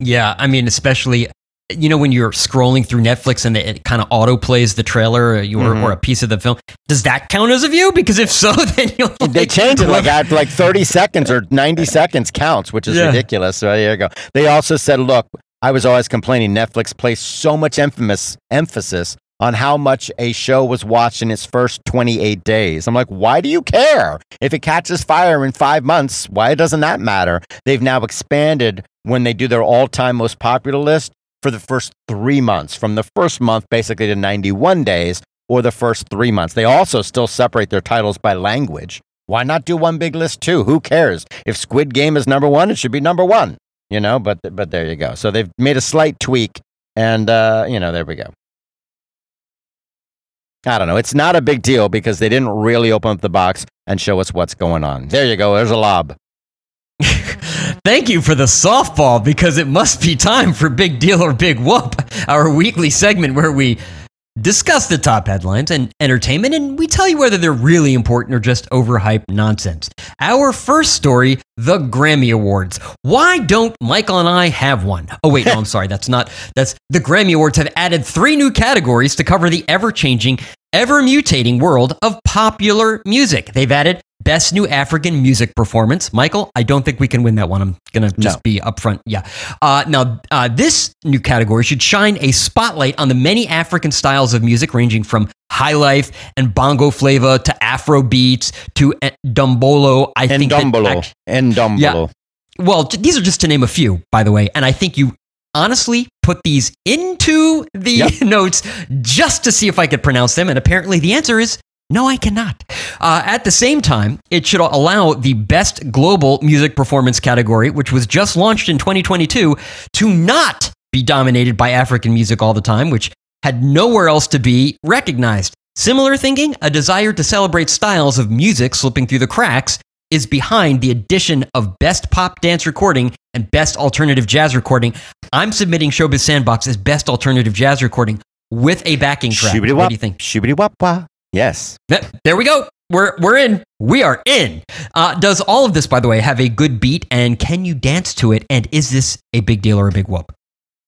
Yeah, I mean, especially you know when you're scrolling through Netflix and it kind of auto plays the trailer or, mm-hmm. or, a piece of the film. Does that count as a view? Because if so, then you'll like, they change it like at like 30 seconds or 90 seconds counts, which is yeah. ridiculous. So there you go. They also said, look, I was always complaining Netflix placed so much emphasis emphasis on how much a show was watched in its first 28 days. I'm like, why do you care? If it catches fire in five months, why doesn't that matter? They've now expanded when they do their all time most popular list for the first three months, from the first month basically to 91 days, or the first three months. They also still separate their titles by language. Why not do one big list too? Who cares? If Squid Game is number one, it should be number one. You know, but but there you go. So they've made a slight tweak, and uh, you know, there we go. I don't know. It's not a big deal because they didn't really open up the box and show us what's going on. There you go. There's a lob. Thank you for the softball because it must be time for Big Deal or Big Whoop, our weekly segment where we discuss the top headlines and entertainment, and we tell you whether they're really important or just overhyped nonsense. Our first story the Grammy Awards. Why don't Michael and I have one? Oh, wait, no, I'm sorry. That's not, that's the Grammy Awards have added three new categories to cover the ever changing, ever mutating world of popular music. They've added Best New African Music Performance. Michael, I don't think we can win that one. I'm going to just no. be upfront. Yeah. Uh, now, uh, this new category should shine a spotlight on the many African styles of music, ranging from high life and bongo flava to Afro beats to dombolo. I and think dombolo. and dombolo. Yeah, well, these are just to name a few, by the way. And I think you honestly put these into the yep. notes just to see if I could pronounce them. And apparently the answer is no, I cannot. Uh, at the same time, it should allow the Best Global Music Performance category, which was just launched in 2022, to not be dominated by African music all the time, which had nowhere else to be recognized. Similar thinking, a desire to celebrate styles of music slipping through the cracks, is behind the addition of Best Pop Dance Recording and Best Alternative Jazz Recording. I'm submitting Showbiz Sandbox as Best Alternative Jazz Recording with a backing track. What do you think? Shibidi wap Yes. There we go. We're we're in. We are in. Uh, does all of this, by the way, have a good beat? And can you dance to it? And is this a big deal or a big whoop?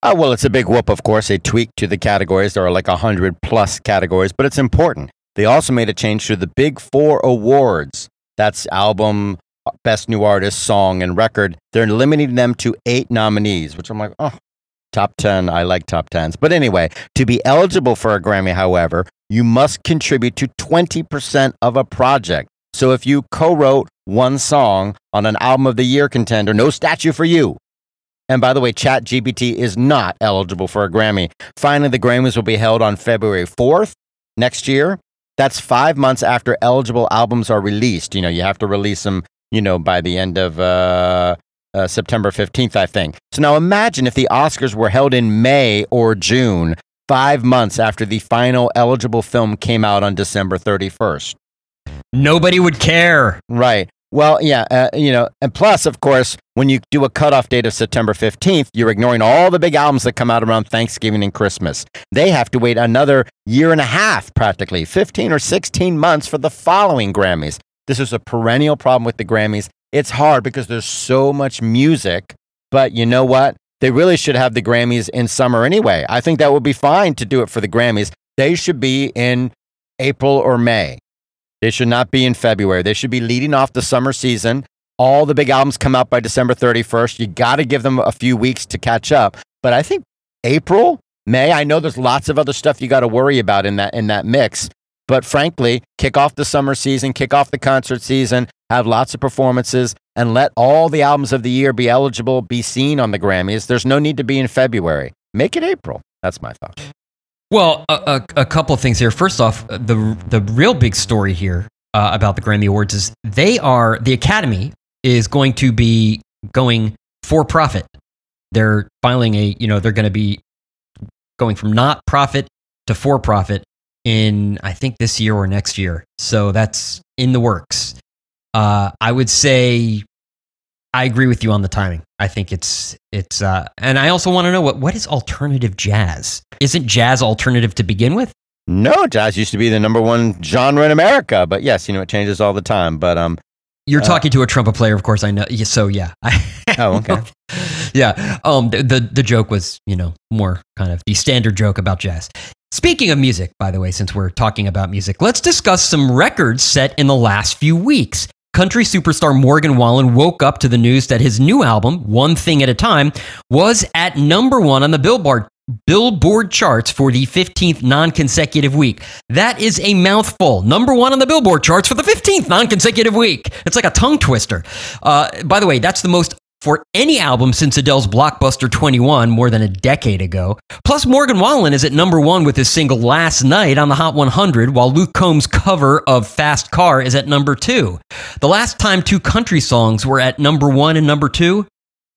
Uh, well, it's a big whoop, of course. A tweak to the categories. There are like 100 plus categories, but it's important. They also made a change to the Big Four Awards. That's album, best new artist, song, and record. They're limiting them to eight nominees, which I'm like, oh, top 10. I like top 10s. But anyway, to be eligible for a Grammy, however, you must contribute to 20% of a project. So if you co wrote one song on an album of the year contender, no statue for you. And by the way, ChatGPT is not eligible for a Grammy. Finally, the Grammys will be held on February 4th next year. That's five months after eligible albums are released. You know, you have to release them, you know, by the end of uh, uh, September 15th, I think. So now imagine if the Oscars were held in May or June five months after the final eligible film came out on December 31st. Nobody would care. Right. Well, yeah, uh, you know, and plus, of course, when you do a cutoff date of September 15th, you're ignoring all the big albums that come out around Thanksgiving and Christmas. They have to wait another year and a half, practically 15 or 16 months for the following Grammys. This is a perennial problem with the Grammys. It's hard because there's so much music, but you know what? They really should have the Grammys in summer anyway. I think that would be fine to do it for the Grammys. They should be in April or May. They should not be in February. They should be leading off the summer season. All the big albums come out by December 31st. You got to give them a few weeks to catch up. But I think April, May, I know there's lots of other stuff you got to worry about in that in that mix. But frankly, kick off the summer season, kick off the concert season, have lots of performances, and let all the albums of the year be eligible, be seen on the Grammys. There's no need to be in February. Make it April. That's my thought. Well, a, a, a couple of things here. First off, the the real big story here uh, about the Grammy Awards is they are the Academy is going to be going for profit. They're filing a you know they're going to be going from not profit to for profit in I think this year or next year. So that's in the works. Uh, I would say I agree with you on the timing. I think it's it's uh, and I also want to know what what is alternative jazz? Isn't jazz alternative to begin with? No, jazz used to be the number one genre in America, but yes, you know it changes all the time. But um, you're uh, talking to a trumpet player, of course. I know. So yeah. oh, okay. yeah. Um, the, the the joke was you know more kind of the standard joke about jazz. Speaking of music, by the way, since we're talking about music, let's discuss some records set in the last few weeks. Country superstar Morgan Wallen woke up to the news that his new album, One Thing at a Time, was at number one on the Billboard Billboard charts for the 15th non consecutive week. That is a mouthful. Number one on the Billboard charts for the 15th non consecutive week. It's like a tongue twister. Uh, by the way, that's the most for any album since Adele's blockbuster 21 more than a decade ago. Plus, Morgan Wallen is at number one with his single Last Night on the Hot 100, while Luke Combs' cover of Fast Car is at number two. The last time two country songs were at number one and number two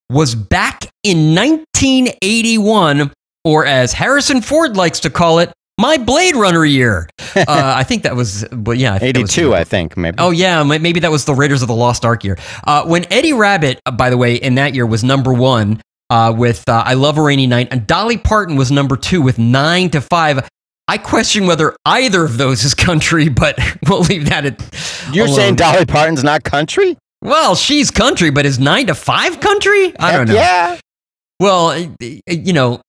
was back in 1981, or as Harrison Ford likes to call it, my Blade Runner year. Uh, I think that was, but yeah, I think 82, I think, maybe. Oh, yeah, maybe that was the Raiders of the Lost Ark year. Uh, when Eddie Rabbitt, uh, by the way, in that year was number one uh, with uh, I Love a Rainy Night, and Dolly Parton was number two with nine to five. I question whether either of those is country, but we'll leave that at. You're alone. saying Dolly Parton's not country? Well, she's country, but is nine to five country? I Heck don't know. Yeah. Well, you know,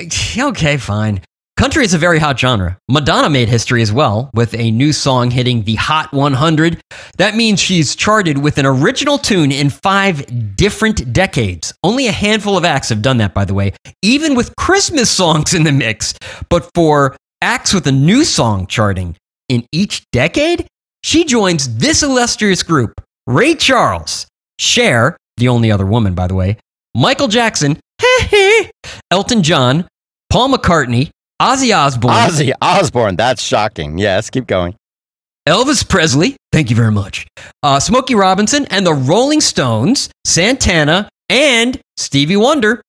okay, fine. Country is a very hot genre. Madonna made history as well, with a new song hitting the Hot 100. That means she's charted with an original tune in five different decades. Only a handful of acts have done that, by the way, even with Christmas songs in the mix. But for acts with a new song charting in each decade, she joins this illustrious group Ray Charles, Cher, the only other woman, by the way, Michael Jackson, Elton John, Paul McCartney, Ozzy Osbourne. Ozzy Osbourne. That's shocking. Yes, keep going. Elvis Presley. Thank you very much. Uh, Smokey Robinson and the Rolling Stones, Santana, and Stevie Wonder.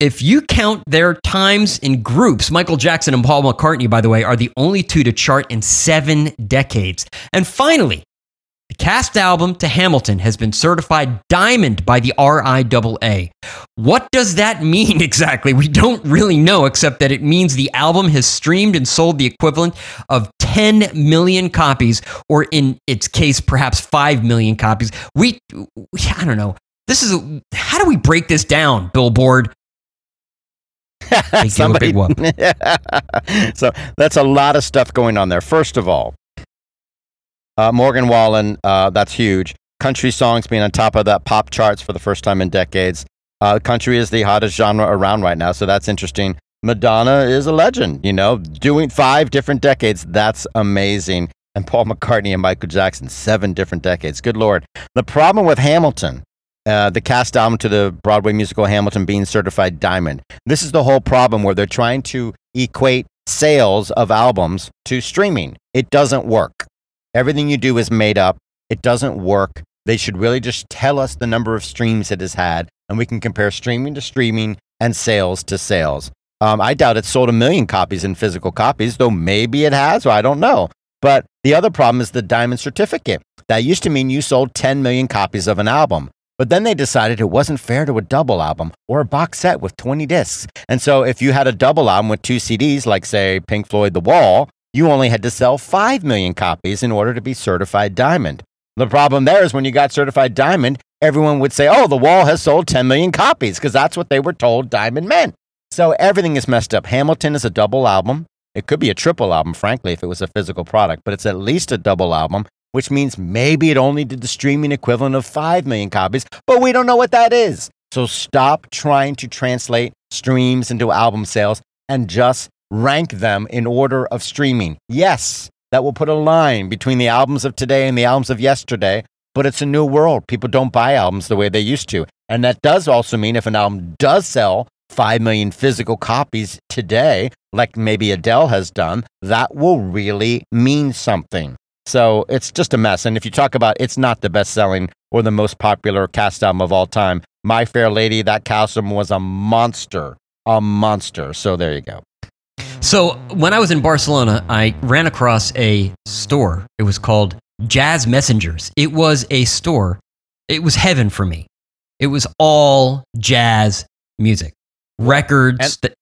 If you count their times in groups, Michael Jackson and Paul McCartney, by the way, are the only two to chart in seven decades. And finally, cast album to Hamilton has been certified diamond by the RIAA. What does that mean exactly? We don't really know, except that it means the album has streamed and sold the equivalent of 10 million copies, or in its case, perhaps 5 million copies. We, I don't know. This is, a, how do we break this down, Billboard? Somebody, so that's a lot of stuff going on there. First of all, uh, Morgan Wallen, uh, that's huge. Country songs being on top of that pop charts for the first time in decades. Uh, country is the hottest genre around right now, so that's interesting. Madonna is a legend, you know, doing five different decades. That's amazing. And Paul McCartney and Michael Jackson, seven different decades. Good Lord. The problem with Hamilton, uh, the cast album to the Broadway musical Hamilton being certified diamond, this is the whole problem where they're trying to equate sales of albums to streaming. It doesn't work. Everything you do is made up. It doesn't work. They should really just tell us the number of streams it has had, and we can compare streaming to streaming and sales to sales. Um, I doubt it sold a million copies in physical copies, though maybe it has, or I don't know. But the other problem is the diamond certificate. That used to mean you sold 10 million copies of an album. But then they decided it wasn't fair to a double album or a box set with 20 discs. And so if you had a double album with two CDs, like say Pink Floyd The Wall, you only had to sell 5 million copies in order to be certified diamond. The problem there is when you got certified diamond, everyone would say, oh, the wall has sold 10 million copies because that's what they were told diamond meant. So everything is messed up. Hamilton is a double album. It could be a triple album, frankly, if it was a physical product, but it's at least a double album, which means maybe it only did the streaming equivalent of 5 million copies, but we don't know what that is. So stop trying to translate streams into album sales and just rank them in order of streaming. Yes, that will put a line between the albums of today and the albums of yesterday, but it's a new world. People don't buy albums the way they used to. And that does also mean if an album does sell 5 million physical copies today, like maybe Adele has done, that will really mean something. So it's just a mess. And if you talk about it's not the best selling or the most popular cast album of all time, My Fair Lady, that cast album was a monster, a monster. So there you go. So when I was in Barcelona, I ran across a store. It was called Jazz Messengers. It was a store. It was heaven for me. It was all jazz music, records. And- that,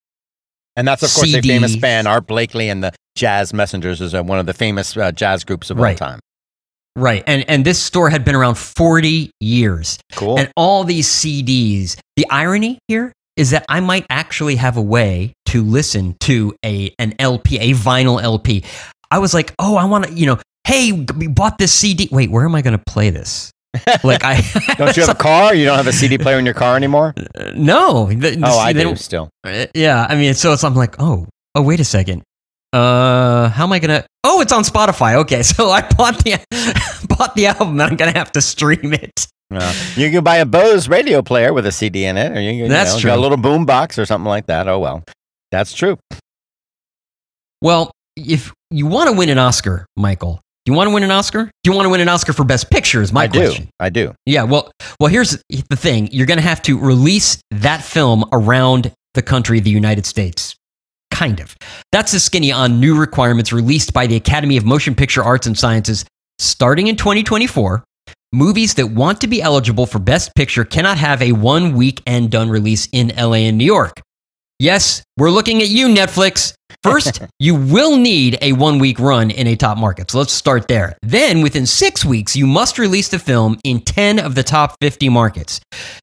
And that's, of course, a famous band. Art Blakely and the Jazz Messengers is uh, one of the famous uh, jazz groups of Right. all time. right. And, and this store had been around 40 years. Cool. And all these CDs. The irony here is that I might actually have a way to listen to a an LP, a vinyl LP. I was like, oh, I want to, you know, hey, we bought this CD. Wait, where am I going to play this? Like I don't you have a car? You don't have a CD player in your car anymore? no. The- Oh, see, I do still. Uh, Yeah, I mean, so it's I'm like, oh, oh, wait a second. Uh, how am I gonna? Oh, it's on Spotify. Okay, so I bought the bought the album, and I'm gonna have to stream it. Uh, you can buy a Bose radio player with a CD in it, or you, you That's know, true. got a little boom box or something like that. Oh well, that's true. Well, if you want to win an Oscar, Michael, do you want to win an Oscar? Do you want to win an Oscar for Best Picture? Is my I question. do. I do. Yeah, well, well, here's the thing: you're going to have to release that film around the country, the United States. Kind of. That's the skinny on new requirements released by the Academy of Motion Picture Arts and Sciences starting in 2024. Movies that want to be eligible for Best Picture cannot have a one week and done release in LA and New York. Yes, we're looking at you, Netflix. First, you will need a one week run in a top market. So let's start there. Then, within six weeks, you must release the film in 10 of the top 50 markets.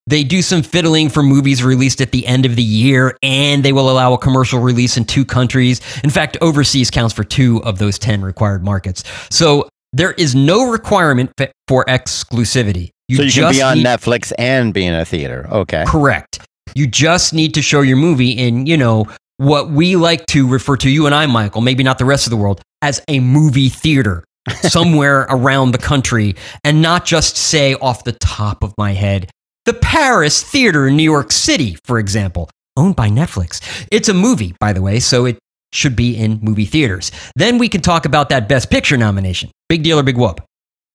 They do some fiddling for movies released at the end of the year, and they will allow a commercial release in two countries. In fact, overseas counts for two of those 10 required markets. So there is no requirement for exclusivity. so you can just be on need- Netflix and be in a theater. Okay. Correct. You just need to show your movie in, you know, what we like to refer to, you and I, Michael, maybe not the rest of the world, as a movie theater somewhere around the country and not just say off the top of my head, the Paris Theater in New York City, for example, owned by Netflix. It's a movie, by the way, so it should be in movie theaters. Then we can talk about that Best Picture nomination. Big deal or big whoop?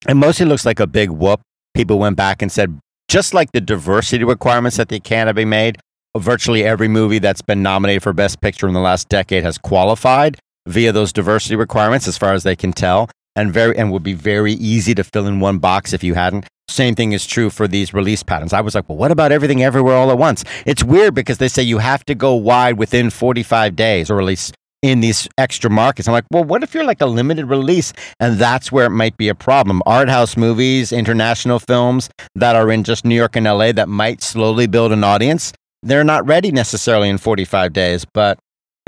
It mostly looks like a big whoop. People went back and said, just like the diversity requirements that the Academy made, virtually every movie that's been nominated for Best Picture in the last decade has qualified via those diversity requirements, as far as they can tell, and very and would be very easy to fill in one box if you hadn't. Same thing is true for these release patterns. I was like, well, what about everything everywhere all at once? It's weird because they say you have to go wide within 45 days, or at least in these extra markets. I'm like, well, what if you're like a limited release? And that's where it might be a problem. Art house movies, international films that are in just New York and LA that might slowly build an audience, they're not ready necessarily in 45 days. But,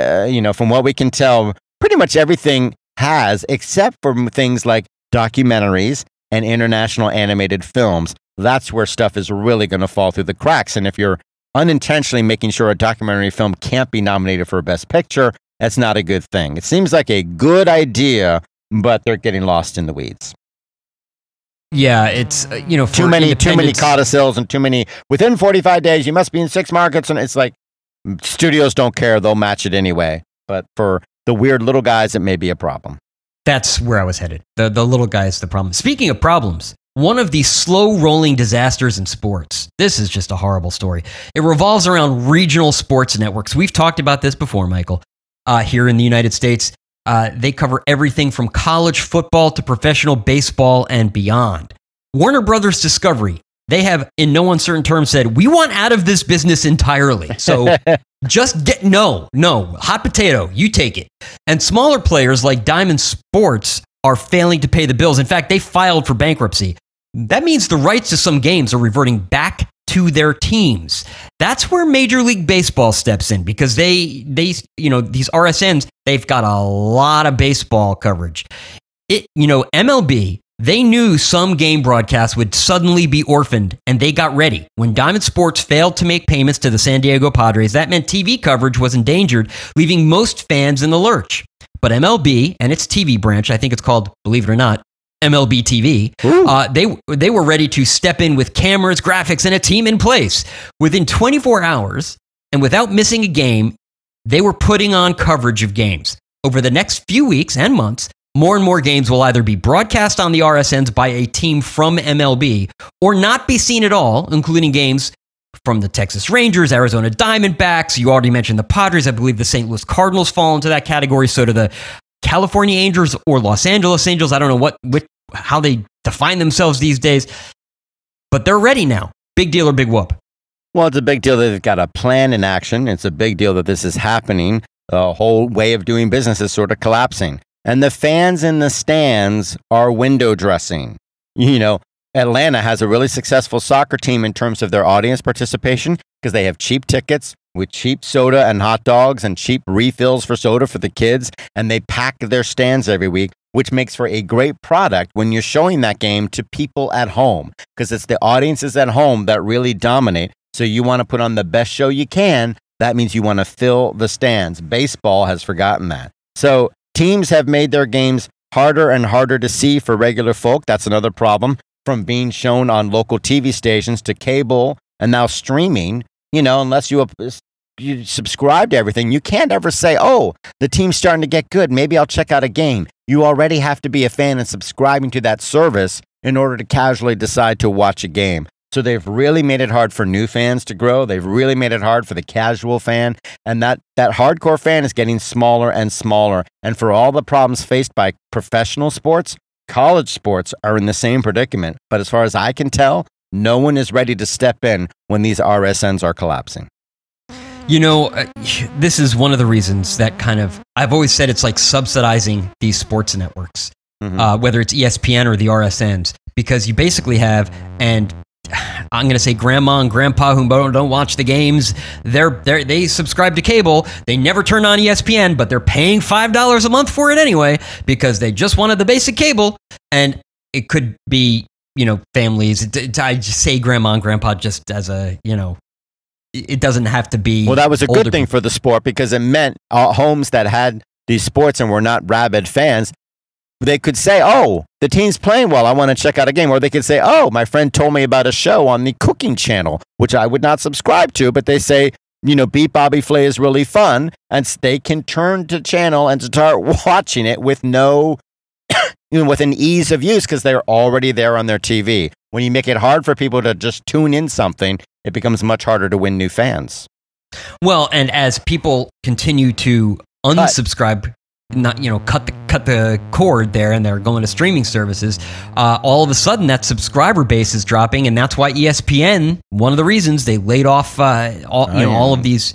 uh, you know, from what we can tell, pretty much everything has, except for things like documentaries and international animated films. That's where stuff is really going to fall through the cracks. And if you're unintentionally making sure a documentary film can't be nominated for a Best Picture, that's not a good thing. It seems like a good idea, but they're getting lost in the weeds. Yeah, it's, uh, you know, Too many, too many codicils and too many. Within 45 days, you must be in six markets, and it's like studios don't care; they'll match it anyway. But for the weird little guys, it may be a problem. That's where I was headed. The, the little guy is the problem. Speaking of problems, one of the slow rolling disasters in sports. This is just a horrible story. It revolves around regional sports networks. We've talked about this before, Michael. Uh, here in the United States, uh, they cover everything from college football to professional baseball and beyond. Warner Brothers Discovery, they have, in no uncertain terms, said, We want out of this business entirely. So just get no, no, hot potato, you take it. And smaller players like Diamond Sports are failing to pay the bills. In fact, they filed for bankruptcy. That means the rights to some games are reverting back to their teams. That's where Major League Baseball steps in because they they you know, these RSNs, they've got a lot of baseball coverage. It you know, MLB they knew some game broadcasts would suddenly be orphaned, and they got ready. When Diamond Sports failed to make payments to the San Diego Padres, that meant TV coverage was endangered, leaving most fans in the lurch. But MLB and its TV branch, I think it's called, believe it or not, MLB TV. Uh, they they were ready to step in with cameras, graphics, and a team in place within 24 hours, and without missing a game. They were putting on coverage of games over the next few weeks and months. More and more games will either be broadcast on the RSNs by a team from MLB or not be seen at all, including games from the Texas Rangers, Arizona Diamondbacks. You already mentioned the Padres. I believe the St. Louis Cardinals fall into that category. So do the California Angels or Los Angeles Angels. I don't know what, which, how they define themselves these days, but they're ready now. Big deal or big whoop? Well, it's a big deal that they've got a plan in action. It's a big deal that this is happening. The whole way of doing business is sort of collapsing. And the fans in the stands are window dressing. You know, Atlanta has a really successful soccer team in terms of their audience participation because they have cheap tickets with cheap soda and hot dogs and cheap refills for soda for the kids. And they pack their stands every week, which makes for a great product when you're showing that game to people at home because it's the audiences at home that really dominate. So you want to put on the best show you can. That means you want to fill the stands. Baseball has forgotten that. So teams have made their games harder and harder to see for regular folk. That's another problem from being shown on local TV stations to cable and now streaming. You know, unless you you subscribe to everything, you can't ever say, "Oh, the team's starting to get good. Maybe I'll check out a game." You already have to be a fan and subscribing to that service in order to casually decide to watch a game. So they've really made it hard for new fans to grow. They've really made it hard for the casual fan, and that that hardcore fan is getting smaller and smaller. And for all the problems faced by professional sports, college sports are in the same predicament. But as far as I can tell, no one is ready to step in when these RSNs are collapsing. You know, uh, this is one of the reasons that kind of I've always said it's like subsidizing these sports networks, mm-hmm. uh, whether it's ESPN or the RSNs, because you basically have and I'm going to say grandma and grandpa who don't watch the games. They're, they're, they subscribe to cable. They never turn on ESPN, but they're paying $5 a month for it anyway because they just wanted the basic cable. And it could be, you know, families. I just say grandma and grandpa just as a, you know, it doesn't have to be. Well, that was a good thing for the sport because it meant uh, homes that had these sports and were not rabid fans they could say, "Oh, the team's playing well. I want to check out a game," or they could say, "Oh, my friend told me about a show on the cooking channel, which I would not subscribe to." But they say, you know, Beat Bobby Flay is really fun, and they can turn to channel and start watching it with no, you know, with an ease of use because they're already there on their TV. When you make it hard for people to just tune in something, it becomes much harder to win new fans. Well, and as people continue to unsubscribe not you know cut the cut the cord there and they're going to streaming services uh, all of a sudden that subscriber base is dropping and that's why espn one of the reasons they laid off uh, all you oh, know yeah. all of these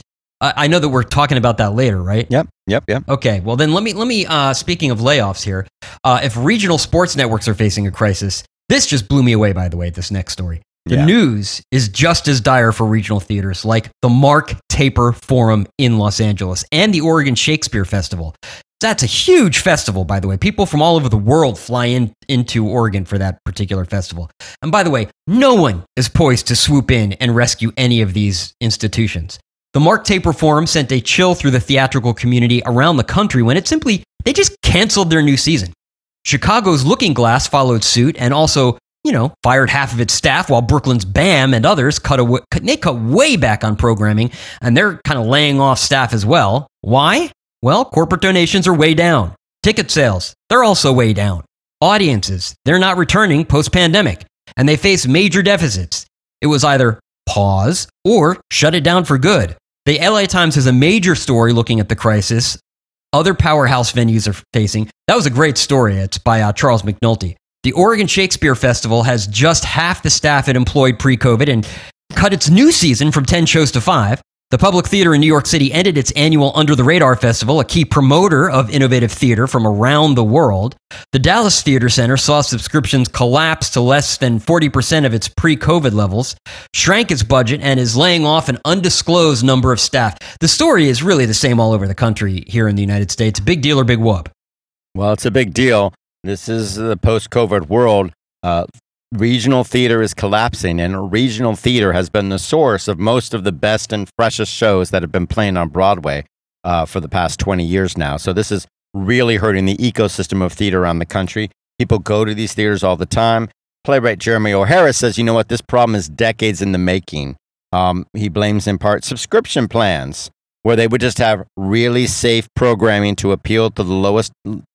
i know that we're talking about that later right yep yep yep okay well then let me let me uh, speaking of layoffs here uh, if regional sports networks are facing a crisis this just blew me away by the way this next story the yeah. news is just as dire for regional theaters like the Mark Taper Forum in Los Angeles and the Oregon Shakespeare Festival. That's a huge festival, by the way. People from all over the world fly in into Oregon for that particular festival. And by the way, no one is poised to swoop in and rescue any of these institutions. The Mark Taper Forum sent a chill through the theatrical community around the country when it simply they just canceled their new season. Chicago's Looking Glass followed suit and also, you know, fired half of its staff while Brooklyn's BAM and others cut away, they cut way back on programming and they're kind of laying off staff as well. Why? Well, corporate donations are way down. Ticket sales, they're also way down. Audiences, they're not returning post pandemic, and they face major deficits. It was either pause or shut it down for good. The LA Times has a major story looking at the crisis other powerhouse venues are facing. That was a great story. It's by uh, Charles McNulty. The Oregon Shakespeare Festival has just half the staff it employed pre COVID and cut its new season from 10 shows to five. The Public Theater in New York City ended its annual Under the Radar Festival, a key promoter of innovative theater from around the world. The Dallas Theater Center saw subscriptions collapse to less than 40% of its pre COVID levels, shrank its budget, and is laying off an undisclosed number of staff. The story is really the same all over the country here in the United States. Big deal or big whoop? Well, it's a big deal. This is the post COVID world. Uh, regional theater is collapsing, and regional theater has been the source of most of the best and freshest shows that have been playing on Broadway uh, for the past 20 years now. So this is really hurting the ecosystem of theater around the country. People go to these theaters all the time. Playwright Jeremy O'Hara says, you know what, this problem is decades in the making. Um, he blames in part subscription plans, where they would just have really safe programming to appeal to the lowest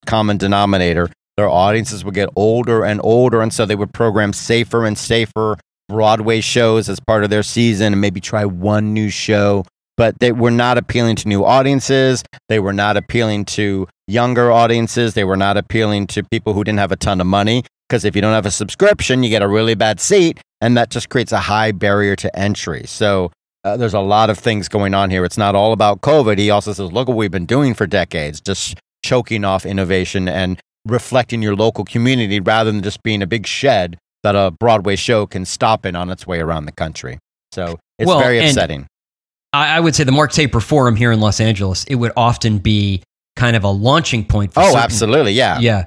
common denominator. Their audiences would get older and older, and so they would program safer and safer Broadway shows as part of their season and maybe try one new show. But they were not appealing to new audiences. They were not appealing to younger audiences. They were not appealing to people who didn't have a ton of money. Because if you don't have a subscription, you get a really bad seat, and that just creates a high barrier to entry. So uh, there's a lot of things going on here. It's not all about COVID. He also says, look what we've been doing for decades, just choking off innovation and reflecting your local community rather than just being a big shed that a Broadway show can stop in on its way around the country. So it's Well, very upsetting. I, I would say the Mark Taper Forum here in Los Angeles, it would often be kind of a launching point for Oh, certain- absolutely. Yeah. Yeah.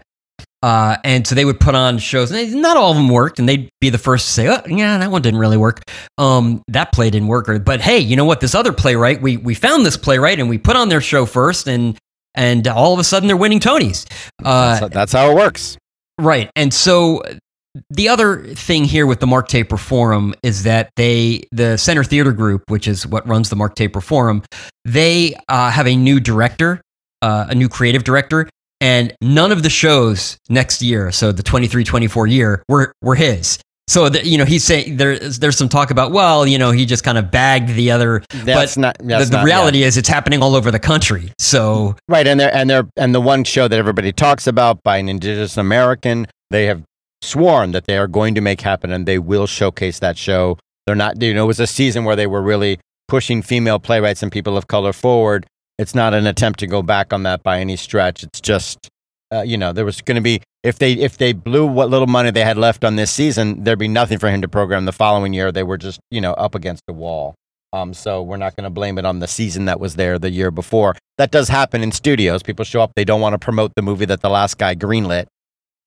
Uh, and so they would put on shows, and they, not all of them worked, and they'd be the first to say, "Oh, yeah, that one didn't really work. Um, that play didn't work." Or, but hey, you know what? This other playwright, we we found this playwright, and we put on their show first, and and all of a sudden they're winning Tonys. Uh, So that's how it works. Right. And so the other thing here with the Mark Taper Forum is that they, the Center Theater Group, which is what runs the Mark Taper Forum, they uh, have a new director, uh, a new creative director, and none of the shows next year, so the 23 24 year, were, were his. So, the, you know, he's saying there's, there's some talk about, well, you know, he just kind of bagged the other. That's but not. the, That's the not- reality is it's happening all over the country. So, Right, and they're and they're and the one show that everybody talks about by an Indigenous American, they have sworn that they are going to make happen, and they will showcase that show. They're not, you know, it was a season where they were really pushing female playwrights and people of color forward. It's not an attempt to go back on that by any stretch. It's just, uh, you know, there was going to be if they if they blew what little money they had left on this season, there'd be nothing for him to program the following year. They were just, you know, up against the wall. Um, so we're not going to blame it on the season that was there the year before. That does happen in studios. People show up, they don't want to promote the movie that the last guy greenlit,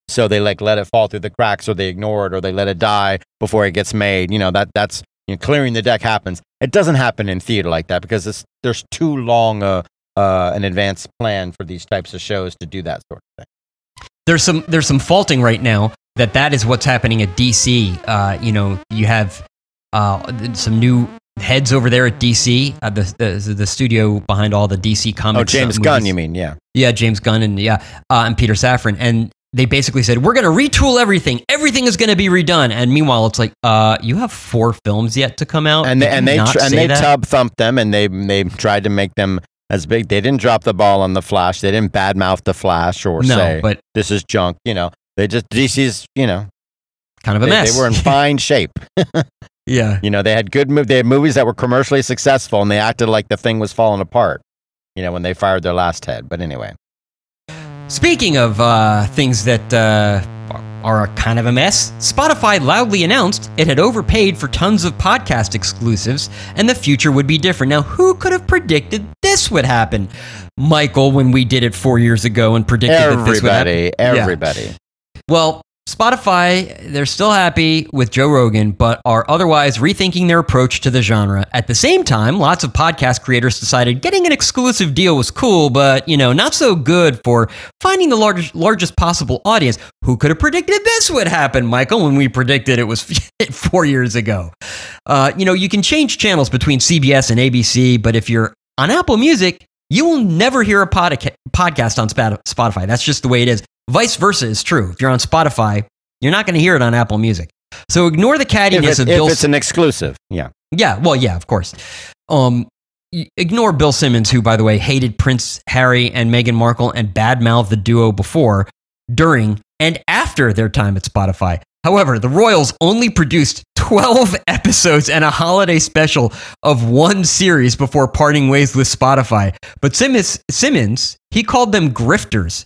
so they like let it fall through the cracks, or they ignore it, or they let it die before it gets made. You know that that's you know, clearing the deck happens. It doesn't happen in theater like that because it's, there's too long a uh, an advanced plan for these types of shows to do that sort of thing. there's some there's some faulting right now that that is what's happening at DC. Uh, you know, you have uh, some new heads over there at DC, uh, the, the the studio behind all the DC comics. Oh, James Gunn, movies. you mean? Yeah. Yeah, James Gunn and yeah, uh, and Peter Safran, and they basically said we're going to retool everything. Everything is going to be redone. And meanwhile, it's like, uh, you have four films yet to come out, and they, and they tr- and they tub thumped them and they they tried to make them as big. They didn't drop the ball on the Flash. They didn't badmouth the Flash or no, say but this is junk. You know, they just DC's. You know, kind of a they, mess. they were in fine shape. yeah. You know, they had good mov- They had movies that were commercially successful, and they acted like the thing was falling apart. You know, when they fired their last head. But anyway, Speaking of uh, things that uh, are a kind of a mess, Spotify loudly announced it had overpaid for tons of podcast exclusives and the future would be different. Now, who could have predicted this would happen? Michael, when we did it four years ago and predicted that this would happen. everybody, Yeah. everybody. Well, Spotify, they're still happy with Joe Rogan, but are otherwise rethinking their approach to the genre. At the same time, lots of podcast creators decided getting an exclusive deal was cool, but you know, not so good for finding the largest largest possible audience. Who could have predicted this would happen, Michael, when we predicted it was four years ago? Uh, you know, you can change channels between CBS and ABC, but if you're on Apple Music, you will never hear a podca- podcast on Spotify. That's just the way it is. Vice versa is true. If you're on Spotify, you're not going to hear it on Apple Music. So ignore the cattiness it- of Bill. if it's an exclusive, yeah. yeah, well, yeah, of course. Um, ignore Bill Simmons, who, by the way, hated Prince Harry and Meghan Markle and badmouthed the duo before, during, and after their time at Spotify. However, the Royals only produced 12 episodes and a holiday special of one series before parting ways with Spotify. But Simmons, Simmons he called them grifters.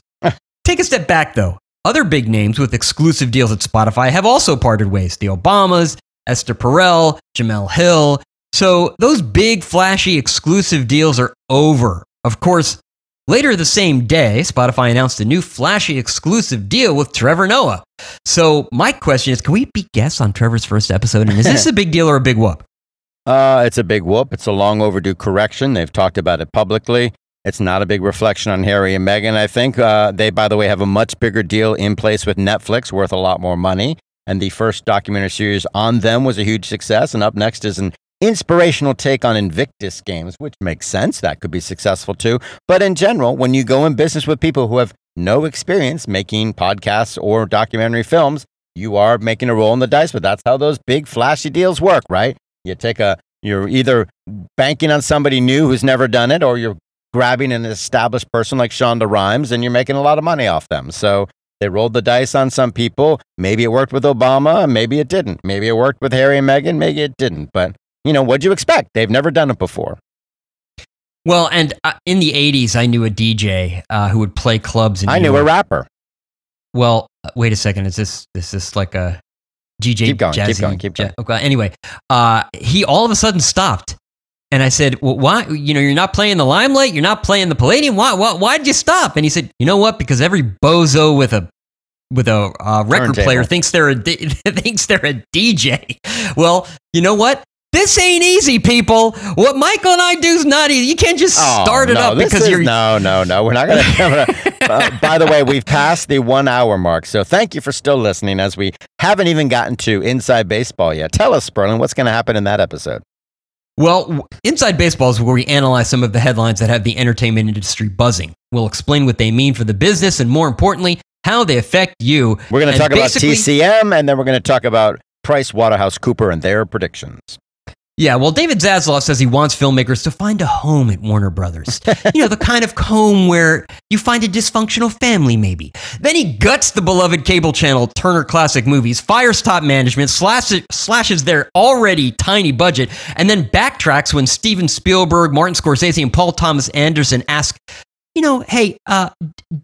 Take a step back, though. Other big names with exclusive deals at Spotify have also parted ways. The Obamas, Esther Perel, Jemele Hill. So those big, flashy, exclusive deals are over. Of course, later the same day, Spotify announced a new flashy exclusive deal with Trevor Noah. So my question is, can we be guests on Trevor's first episode? And is this a big deal or a big whoop? Uh, it's a big whoop. It's a long overdue correction. They've talked about it publicly. It's not a big reflection on Harry and Meghan. I think uh, they, by the way, have a much bigger deal in place with Netflix, worth a lot more money. And the first documentary series on them was a huge success. And up next is an inspirational take on Invictus games, which makes sense. That could be successful too. But in general, when you go in business with people who have no experience making podcasts or documentary films, you are making a roll in the dice. But that's how those big flashy deals work, right? You take a, you're either banking on somebody new who's never done it, or you're grabbing an established person like Shonda Rhimes and you're making a lot of money off them. So they rolled the dice on some people. Maybe it worked with Obama, maybe it didn't. Maybe it worked with Harry and Meghan, maybe it didn't. But you know, what'd you expect? They've never done it before. Well, and uh, in the 80s, I knew a DJ uh, who would play clubs. In I New knew a rapper. Well, uh, wait a second. Is this is this like a DJ? Keep going, keep going, keep going. okay, anyway, uh, he all of a sudden stopped, and I said, well, "Why? You know, you're not playing the limelight. You're not playing the Palladium. Why? Why? Why did you stop?" And he said, "You know what? Because every bozo with a with a uh, record Turntable. player thinks they're a D- thinks they're a DJ. Well, you know what?" This ain't easy, people. What Michael and I do is not easy. You can't just Oh, start it no, up because is- you're no, no, no. We're not going to. uh, by the way, we've passed the one hour mark, so thank you for still listening. As we haven't even gotten to inside baseball yet. Tell us, Sperling, what's going to happen in that episode? Well, Inside Baseball is where we analyze some of the headlines that have the entertainment industry buzzing. We'll explain what they mean for the business and, more importantly, how they affect you. We're going to talk about TCM, and then we're going to talk about Price Waterhouse Cooper and their predictions. Yeah, well, David Zaslav says he wants filmmakers to find a home at Warner Brothers. you know, the kind of home where you find a dysfunctional family, maybe. Then he guts the beloved cable channel Turner Classic Movies, fires top management, slashes, slashes their already tiny budget, and then backtracks when Steven Spielberg, Martin Scorsese, and Paul Thomas Anderson ask, you know, hey, uh,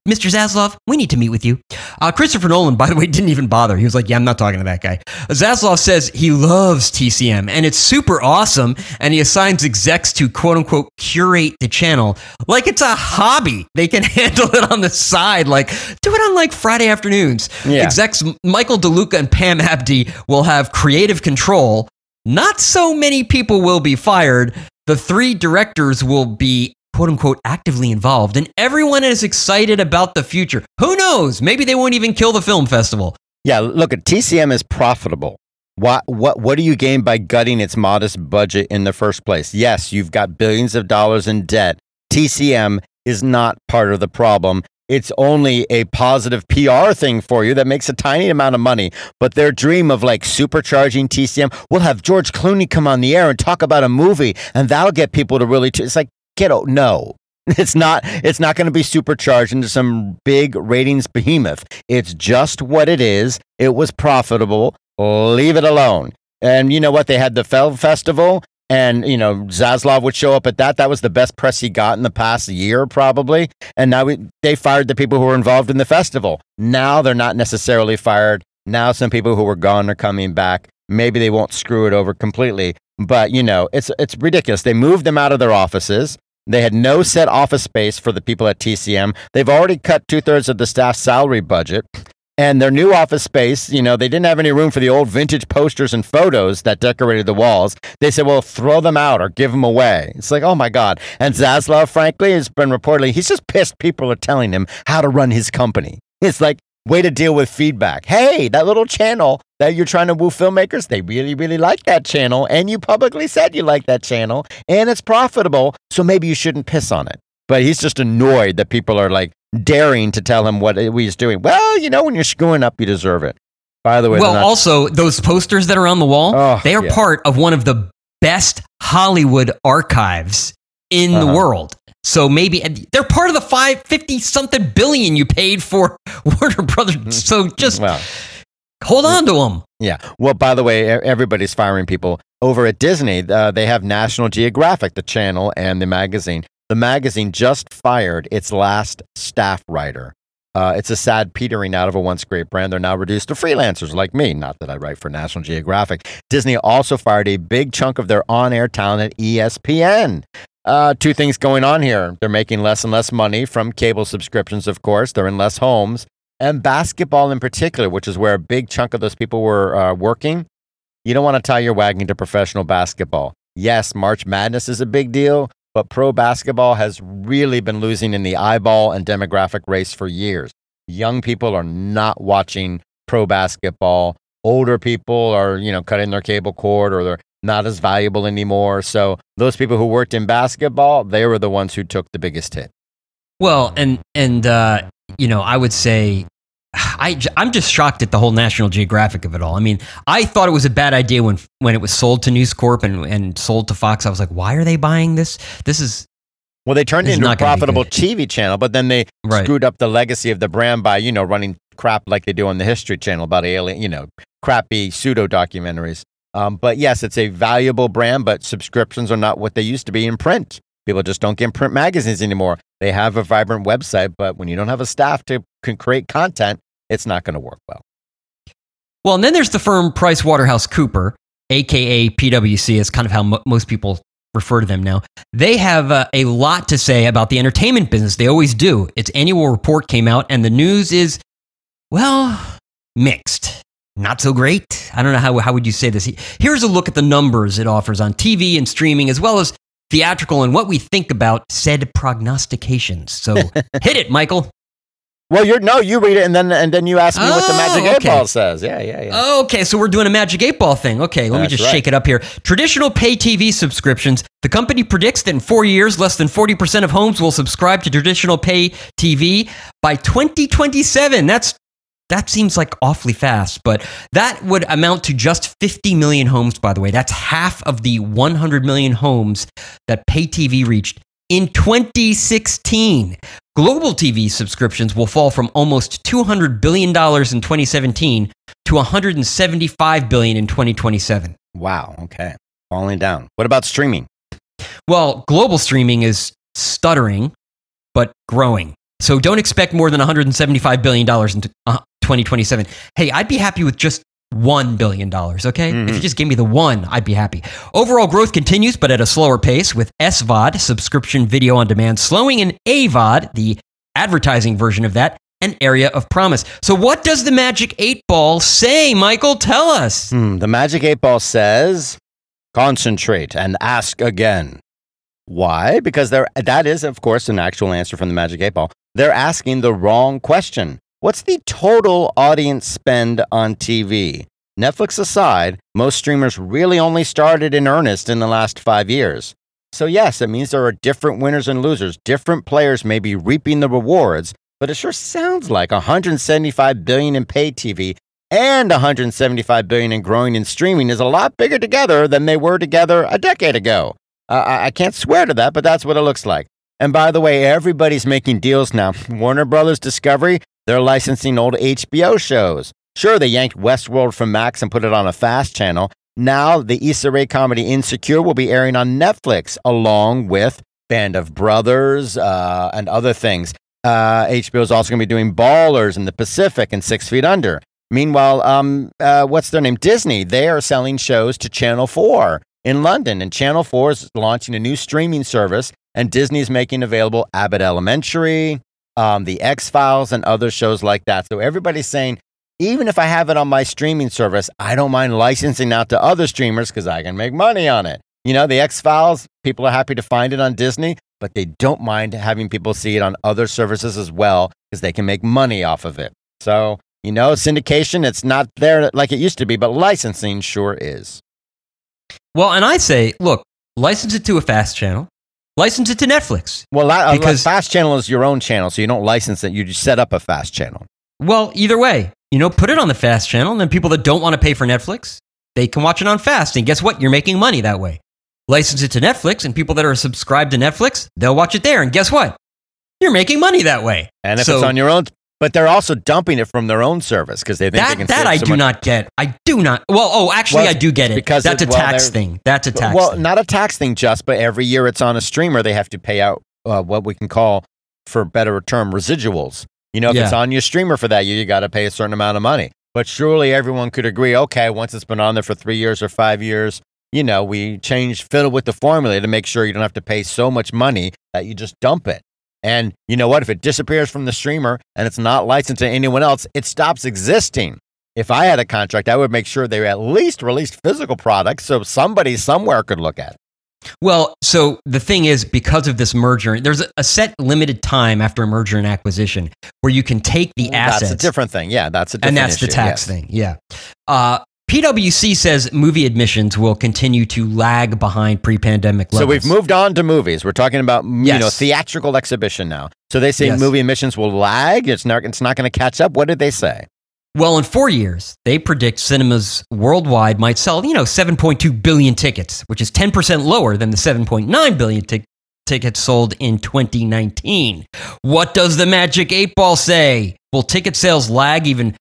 Mr. Zaslav, we need to meet with you. Uh, Christopher Nolan, by the way, didn't even bother. He was like, yeah, I'm not talking to that guy. Zaslav says he loves TCM and it's super awesome. And he assigns execs to quote unquote curate the channel like it's a hobby. They can handle it on the side, like do it on like Friday afternoons. Yeah. Execs Michael DeLuca and Pam Abdy will have creative control. Not so many people will be fired. The three directors will be quote unquote actively involved, and everyone is excited about the future. Who knows? Maybe they won't even kill the film festival. Yeah, look, at TCM is profitable. What what what do you gain by gutting its modest budget in the first place? Yes, you've got billions of dollars in debt. TCM is not part of the problem. It's only a positive PR thing for you that makes a tiny amount of money. But their dream of like supercharging TCM, we'll have George Clooney come on the air and talk about a movie, and that'll get people to really. T- it's like, kiddo, no. It's not. It's not going to be supercharged into some big ratings behemoth. It's just what it is. It was profitable. Leave it alone. And you know what? They had the Fell Festival, and you know Zaslav would show up at that. That was the best press he got in the past year, probably. And now we, they fired the people who were involved in the festival. Now they're not necessarily fired. Now some people who were gone are coming back. Maybe they won't screw it over completely, but you know it's it's ridiculous. They moved them out of their offices. They had no set office space for the people at TCM. They've already cut two thirds of the staff's salary budget. And their new office space, you know, they didn't have any room for the old vintage posters and photos that decorated the walls. They said, well, throw them out or give them away. It's like, oh my God. And Zaslav, frankly, has been reportedly, he's just pissed people are telling him how to run his company. It's like, way to deal with feedback. Hey, that little channel that you're trying to woo filmmakers, they really, really like that channel. And you publicly said you like that channel and it's profitable. So maybe you shouldn't piss on it. But he's just annoyed that people are like daring to tell him what he's doing. Well, you know, when you're screwing up, you deserve it. By the way, well, not- also those posters that are on the wall, Oh, they are yeah. part of one of the best Hollywood archives in the Uh-huh. world. So maybe they're part of the five fifty something billion you paid for Warner Brothers. So just well, hold on to them. Yeah. Well, by the way, everybody's firing people over at Disney. Uh, they have National Geographic, the channel, and the magazine. The magazine just fired its last staff writer. Uh, it's a sad petering out of a once great brand. They're now reduced to freelancers like me. Not that I write for National Geographic. Disney also fired a big chunk of their on air talent at ESPN. Uh, two things going on here. They're making less and less money from cable subscriptions, of course. They're in less homes. And basketball in particular, which is where a big chunk of those people were uh, working. You don't want to tie your wagon to professional basketball. Yes, March Madness is a big deal, but pro basketball has really been losing in the eyeball and demographic race for years. Young people are not watching pro basketball. Older people are, you know, cutting their cable cord or they're not as valuable anymore. So those people who worked in basketball, they were the ones who took the biggest hit. Well, and and uh, you know, I would say I, I'm just shocked at the whole National Geographic of it all. I mean, I thought it was a bad idea when when it was sold to News Corp and, and sold to Fox. I was like, why are they buying this? This is well, they turned it into a profitable TV channel, but then they right. screwed up the legacy of the brand by you know running crap like they do on the History Channel about alien, you know, crappy pseudo documentaries. Um, but yes, it's a valuable brand, but subscriptions are not what they used to be in print. People just don't get print magazines anymore. They have a vibrant website, but when you don't have a staff to create content, it's not going to work well. Well, and then there's the firm Price Waterhouse Cooper, aka PwC. It's kind of how mo- most people refer to them now. They have uh, a lot to say about the entertainment business. They always do. Its annual report came out, and the news is, well, mixed. Not so great. I don't know how, how would you say this. Here's a look at the numbers it offers on TV and streaming, as well as theatrical and what we think about said prognostications. So hit it, Michael. Well, you're no, you read it and then and then you ask me oh, what the magic oh, okay. eight ball says. Yeah, yeah, yeah. Okay, so we're doing a magic eight ball thing. Okay, let That's me just right. shake it up here. Traditional pay TV subscriptions. The company predicts that in four years, less than 40% of homes will subscribe to traditional pay TV by 2027. That's that seems like awfully fast, but that would amount to just 50 million homes, by the way. That's half of the 100 million homes that pay TV reached in 2016. Global TV subscriptions will fall from almost $200 billion in 2017 to 175 billion in 2027. Wow, okay. Falling down. What about streaming? Well, global streaming is stuttering, but growing. So don't expect more than $175 billion in 2027. Hey, I'd be happy with just $1 billion, okay? Mm-hmm. If you mm-hmm. just gave me the one, I'd be happy. Overall growth continues, but at a slower pace, with SVOD, subscription video on demand, slowing, and AVOD, the advertising version of that, an area of promise. So, what does the Magic 8 Ball say, Michael? Tell us. Hmm, the Magic 8 Ball says concentrate and ask again. Why? Because there, that is, of course, an actual answer from the Magic 8 Ball. They're asking the wrong question. What's the total audience spend on TV? Netflix aside, most streamers really only started in earnest in the last five years. So, yes, it means there are different winners and losers. Different players may be reaping the rewards, but it sure sounds like 175 billion in pay TV and 175 billion in growing in streaming is a lot bigger together than they were together a decade ago. Uh, I can't swear to that, but that's what it looks like. And by the way, everybody's making deals now. Warner Brothers Discovery they're licensing old HBO shows. Sure, they yanked Westworld from Max and put it on a fast channel. Now, the Issa Rae comedy Insecure will be airing on Netflix along with Band of Brothers uh, and other things. Uh, HBO is also going to be doing Ballers in the Pacific and Six Feet Under. Meanwhile, um, uh, what's their name? Disney. They are selling shows to Channel 4 in London, and Channel 4 is launching a new streaming service, and Disney is making available Abbott Elementary, um, the X Files, and other shows like that. So everybody's saying, even if I have it on my streaming service, I don't mind licensing out to other streamers because I can make money on it. You know, the X Files, people are happy to find it on Disney, but they don't mind having people see it on other services as well because they can make money off of it. So, you know, syndication, it's not there like it used to be, but licensing sure is. Well, and I say, look, license it to a fast channel, License it to Netflix. Well, uh, because fast channel is your own channel, so you don't license it. You just set up a fast channel. Well, either way, you know, put it on the fast channel, and then people that don't want to pay for Netflix, they can watch it on fast. And guess what? You're making money that way. License it to Netflix, and people that are subscribed to Netflix, they'll watch it there. And guess what? You're making money that way. And if so, it's on your own but they're also dumping it from their own service because they think that, they can. That I do not get. I do not. Well, oh, actually, well, I do get it because that's it, a tax well, thing. That's a tax. Well, thing. not a tax thing, just but every year it's on a streamer, they have to pay out uh, what we can call, for better term, residuals. You know, if yeah. it's on your streamer for that year, you got to pay a certain amount of money. But surely everyone could agree. Okay, once it's been on there for three years or five years, you know, we change fiddle with the formula to make sure you don't have to pay so much money that you just dump it. And you know what? If it disappears from the streamer and it's not licensed to anyone else, it stops existing. If I had a contract, I would make sure they at least released physical products so somebody somewhere could look at it. Well, so the thing is, because of this merger, there's a set limited time after a merger and acquisition where you can take the assets. That's a different thing. Yeah, that's a different and that's issue, the tax yes. thing. Yeah. Uh, PwC says movie admissions will continue to lag behind pre-pandemic levels. So we've moved on to movies. We're talking about you know theatrical exhibition now. So they say Yes. movie admissions will lag. It's not. It's not going to catch up. What did they say? Well, in four years, they predict cinemas worldwide might sell, you know, 7.2 billion tickets, which is 10% lower than the 7.9 billion tic- tickets sold in 2019. What does the Magic 8 Ball say? Will ticket sales lag even,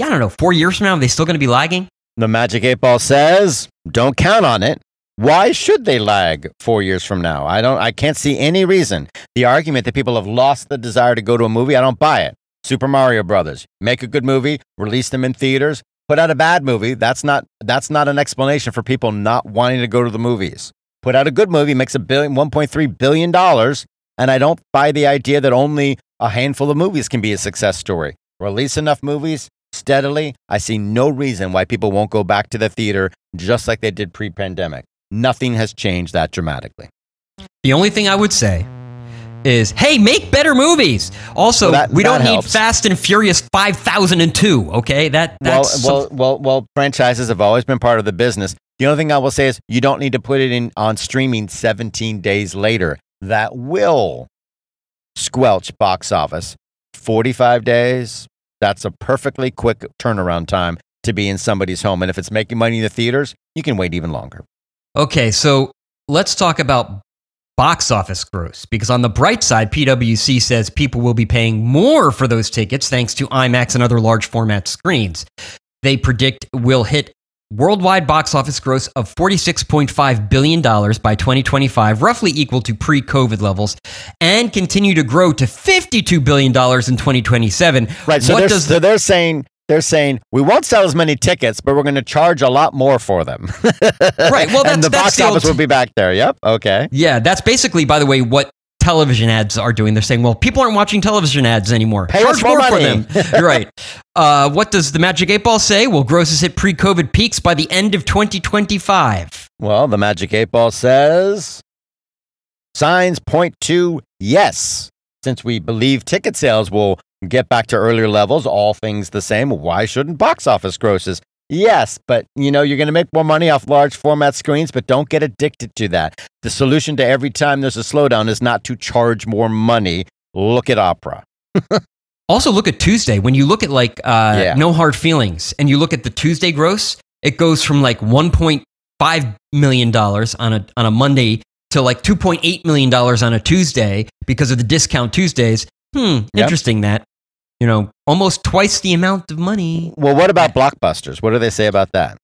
I don't know, four years from now? Are they still going to be lagging? The Magic Eight Ball says, "Don't count on it." Why should they lag four years from now? I don't. I can't see any reason. The argument that people have lost the desire to go to a movie, I don't buy it. Super Mario Brothers, make a good movie, release them in theaters. Put out a bad movie. That's not. That's not an explanation for people not wanting to go to the movies. Put out a good movie, makes a billion, 1.3 billion dollars, and I don't buy the idea that only a handful of movies can be a success story. Release enough movies steadily. I see no reason why people won't go back to the theater just like they did pre-pandemic. Nothing has changed that dramatically. The only thing I would say is, hey, make better movies. Also, Well, that- we that don't need. Fast and Furious 5002, okay? That, Well, that's well, well, well, franchises have always been part of the business. The only thing I will say is you don't need to put it in on streaming 17 days later. That will squelch box office. 45 days, that's a perfectly quick turnaround time to be in somebody's home. And if it's making money in the theaters, you can wait even longer. Okay, so let's talk about box office gross because on the bright side, PwC says people will be paying more for those tickets thanks to IMAX and other large format screens. They predict will hit worldwide box office gross of $46.5 billion by 2025, roughly equal to pre COVID levels, and continue to grow to $52 billion in 2027. Right. So, what they're, does so they're saying they're saying we won't sell as many tickets, but we're going to charge a lot more for them. Right, well, that's- and the that's box the office will be back there. Yep. Okay. Yeah, that's basically, by the way, what television ads are doing. They're saying, well, people aren't watching television ads anymore. Pay Charge more more for them. You're right. Uh, what does the Magic 8 Ball say? Well, grosses hit pre COVID peaks by the end of 2025. Well, the Magic Eight Ball says signs point to yes. Since we believe ticket sales will get back to earlier levels, all things the same, why shouldn't box office grosses? Yes, but you know, you're going to make more money off large format screens, but don't get addicted to that. The solution to every time there's a slowdown is not to charge more money. Look at opera. Also, look at Tuesday. When you look at like uh, Yeah. No Hard Feelings and you look at the Tuesday gross, it goes from like $1.5 million on a, on a Monday to like $2.8 million on a Tuesday because of the discount Tuesdays. Hmm, Yep. interesting that. You know, almost twice the amount of money. Well, what about blockbusters? What do they say about that?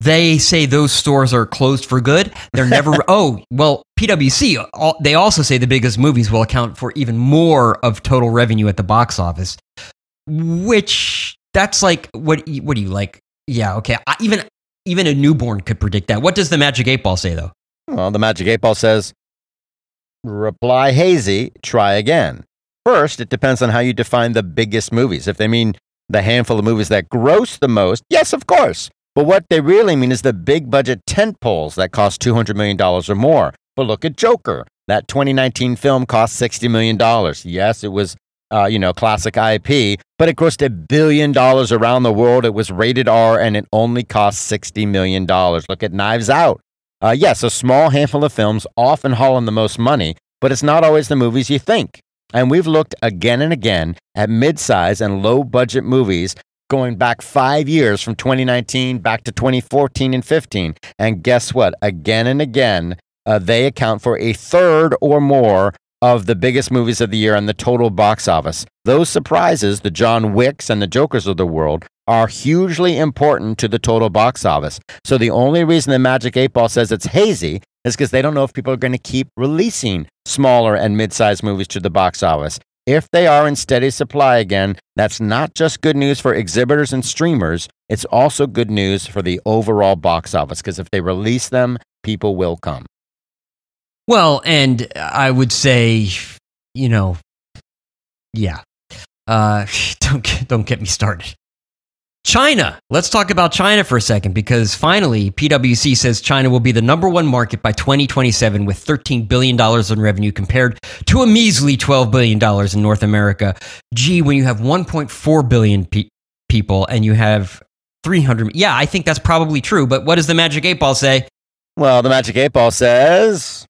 They say those stores are closed for good. They're never. oh, well, PwC. All, uh, they also say the biggest movies will account for even more of total revenue at the box office. Which that's like what? What do you like? Yeah, okay. I, even even a newborn could predict that. What does the Magic Eight Ball say though? Well, the Magic 8 Ball says, reply hazy, try again. First, it depends on how you define the biggest movies. If they mean the handful of movies that gross the most, yes, of course. But what they really mean is the big budget tent poles that cost $200 million or more. But look at Joker. That 2019 film cost $60 million. Yes, it was, uh, you know, classic IP, but it grossed a billion dollars around the world. It was rated R and it only cost $60 million. Look at Knives Out. Uh, yes, a small handful of films often haul in the most money, but it's not always the movies you think. And we've looked again and again at mid-size and low-budget movies going back five years from 2019 back to 2014 and 15. And guess what? Again and again, uh, they account for a third or more of the biggest movies of the year on the total box office. Those surprises, the John Wicks and the Jokers of the world, are hugely important to the total box office. So the only reason the Magic 8 Ball says it's hazy is because they don't know if people are going to keep releasing smaller and mid-sized movies to the box office. If they are in steady supply again, that's not just good news for exhibitors and streamers, it's also good news for the overall box office because if they release them, people will come. Well, and I would say, you know, yeah. Uh, don't get, don't get me started. China. Let's talk about China for a second because finally, PwC says China will be the number one market by 2027 with $13 billion in revenue compared to a measly $12 billion in North America. Gee, when you have 1.4 billion pe- people and you have 300. Yeah, I think that's probably true. But what does the Magic 8 Ball say? Well, the Magic 8 Ball says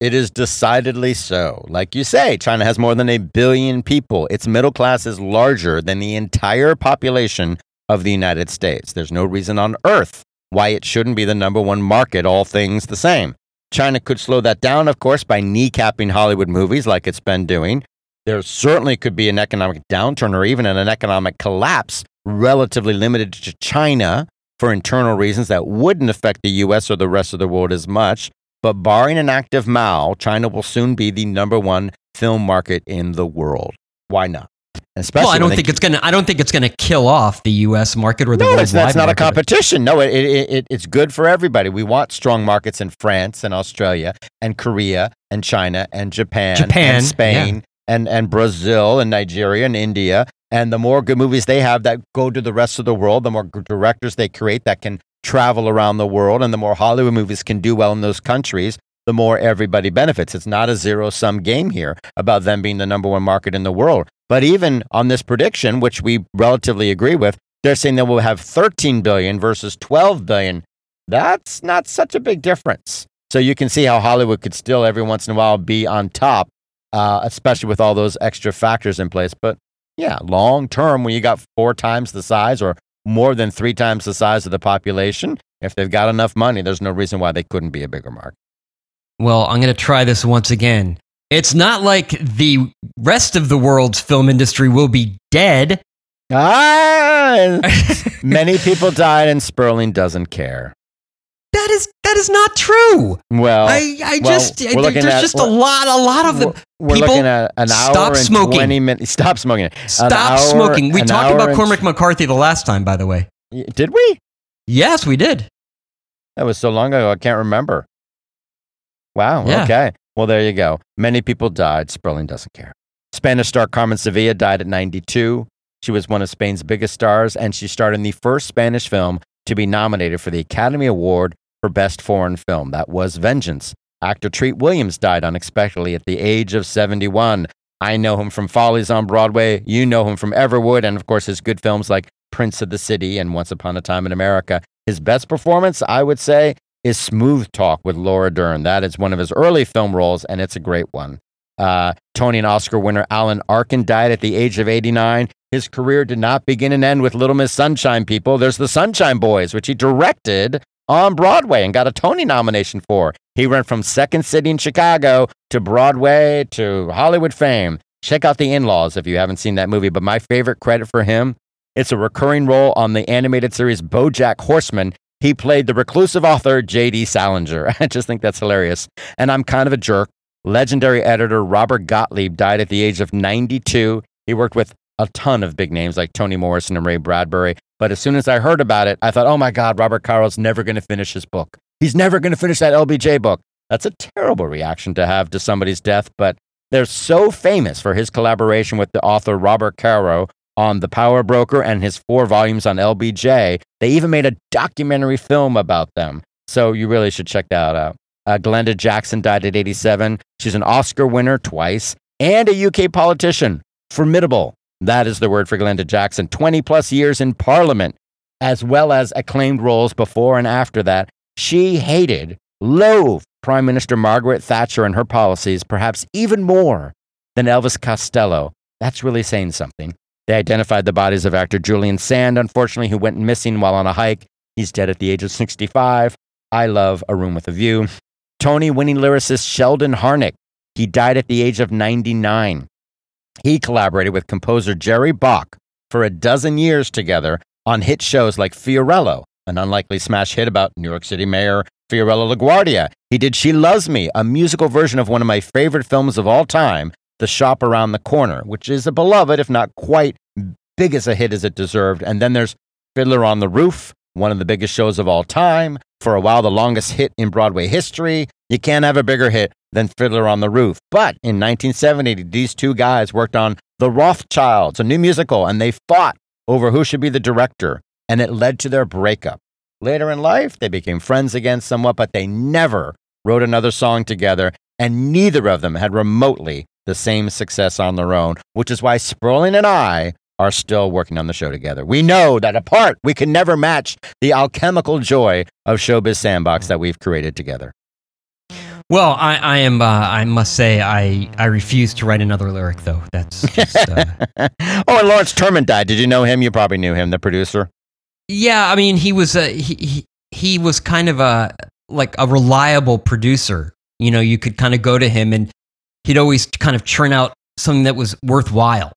it is decidedly so. Like you say, China has more than a billion people. Its middle class is larger than the entire population of the United States. There's no reason on earth why it shouldn't be the number one market, all things the same. China could slow that down, of course, by kneecapping Hollywood movies like it's been doing. There certainly could be an economic downturn or even an economic collapse relatively limited to China for internal reasons that wouldn't affect the US or the rest of the world as much. But barring an active Mao, China will soon be the number one film market in the world. Why not? Especially well, I don't think it's gonna. I don't think it's gonna kill off the U.S. market or the no, it's, that's not market. a competition. No, it, it, it, it's good for everybody. We want strong markets in France and Australia and Korea and China and Japan, Japan and Spain yeah. and and Brazil and Nigeria and India. And the more good movies they have that go to the rest of the world, the more directors they create that can travel around the world, and the more Hollywood movies can do well in those countries, the more everybody benefits. It's not a zero sum game here about them being the number one market in the world. But even on this prediction, which we relatively agree with, they're saying that we'll have 13 billion versus 12 billion. That's not such a big difference. So you can see how Hollywood could still every once in a while be on top, uh, especially with all those extra factors in place. But yeah, long term, when you got four times the size or more than three times the size of the population, if they've got enough money, there's no reason why they couldn't be a bigger market. Well, I'm going to try this once again. It's not like the rest of the world's film industry will be dead. Ah, many people died, and Sperling doesn't care. That is that is not true. Well, I, I well, just there's at, just a lot a lot of the we're people looking at an hour stop and smoking. 20 minutes. Stop smoking. Stop hour, smoking. We talked about Cormac McCarthy the last time, by the way. Did we? Yes, we did. That was so long ago. I can't remember. Wow. Yeah. Okay. Well, there you go. Many people died. Sperling doesn't care. Spanish star Carmen Sevilla died at 92. She was one of Spain's biggest stars, and she starred in the first Spanish film to be nominated for the Academy Award for Best Foreign Film. That was Vengeance. Actor Treat Williams died unexpectedly at the age of 71. I know him from Follies on Broadway. You know him from Everwood, and of course, his good films like Prince of the City and Once Upon a Time in America. His best performance, I would say, is Smooth Talk with Laura Dern. That is one of his early film roles, and it's a great one. Uh, Tony and Oscar winner Alan Arkin died at the age of 89. His career did not begin and end with Little Miss Sunshine, people. There's the Sunshine Boys, which he directed on Broadway and got a Tony nomination for. He went from Second City in Chicago to Broadway to Hollywood fame. Check out The In Laws if you haven't seen that movie. But my favorite credit for him, it's a recurring role on the animated series Bojack Horseman. He played the reclusive author J.D. Salinger. I just think that's hilarious. And I'm kind of a jerk. Legendary editor Robert Gottlieb died at the age of 92. He worked with a ton of big names like Toni Morrison and Ray Bradbury. But as soon as I heard about it, I thought, oh my God, Robert Caro's never going to finish his book. He's never going to finish that LBJ book. That's a terrible reaction to have to somebody's death, but they're so famous for his collaboration with the author Robert Caro on The Power Broker and his four volumes on LBJ. They even made a documentary film about them. So you really should check that out. Uh, Glenda Jackson died at 87. She's an Oscar winner twice and a UK politician. Formidable. That is the word for Glenda Jackson. 20 plus years in Parliament, as well as acclaimed roles before and after that. She hated, loathed Prime Minister Margaret Thatcher and her policies, perhaps even more than Elvis Costello. That's really saying something. They identified the bodies of actor Julian Sand, unfortunately, who went missing while on a hike. He's dead at the age of 65. I love A Room with a View. Tony winning lyricist Sheldon Harnick. He died at the age of 99. He collaborated with composer Jerry Bock for a dozen years together on hit shows like Fiorello, an unlikely smash hit about New York City Mayor Fiorello LaGuardia. He did She Loves Me, a musical version of one of my favorite films of all time, The Shop Around the Corner, which is a beloved, if not quite big as a hit as it deserved. And then there's Fiddler on the Roof, one of the biggest shows of all time. For a while, the longest hit in Broadway history. You can't have a bigger hit than Fiddler on the Roof. But in 1970, these two guys worked on The Rothschilds, a new musical, and they fought over who should be the director, and it led to their breakup. Later in life, they became friends again somewhat, but they never wrote another song together, and neither of them had remotely the same success on their own, which is why Sperling and I are still working on the show together. We know that apart, we can never match the alchemical joy of Showbiz Sandbox that we've created together. Well, I, I am. Uh, I must say, I, I refuse to write another lyric, though. That's just. Uh... oh, and Lawrence Turman died. Did you know him? You probably knew him, the producer. Yeah, I mean, he was a he, he, he was kind of a like a reliable producer. You know, you could kind of go to him, and he'd always kind of churn out something that was worthwhile.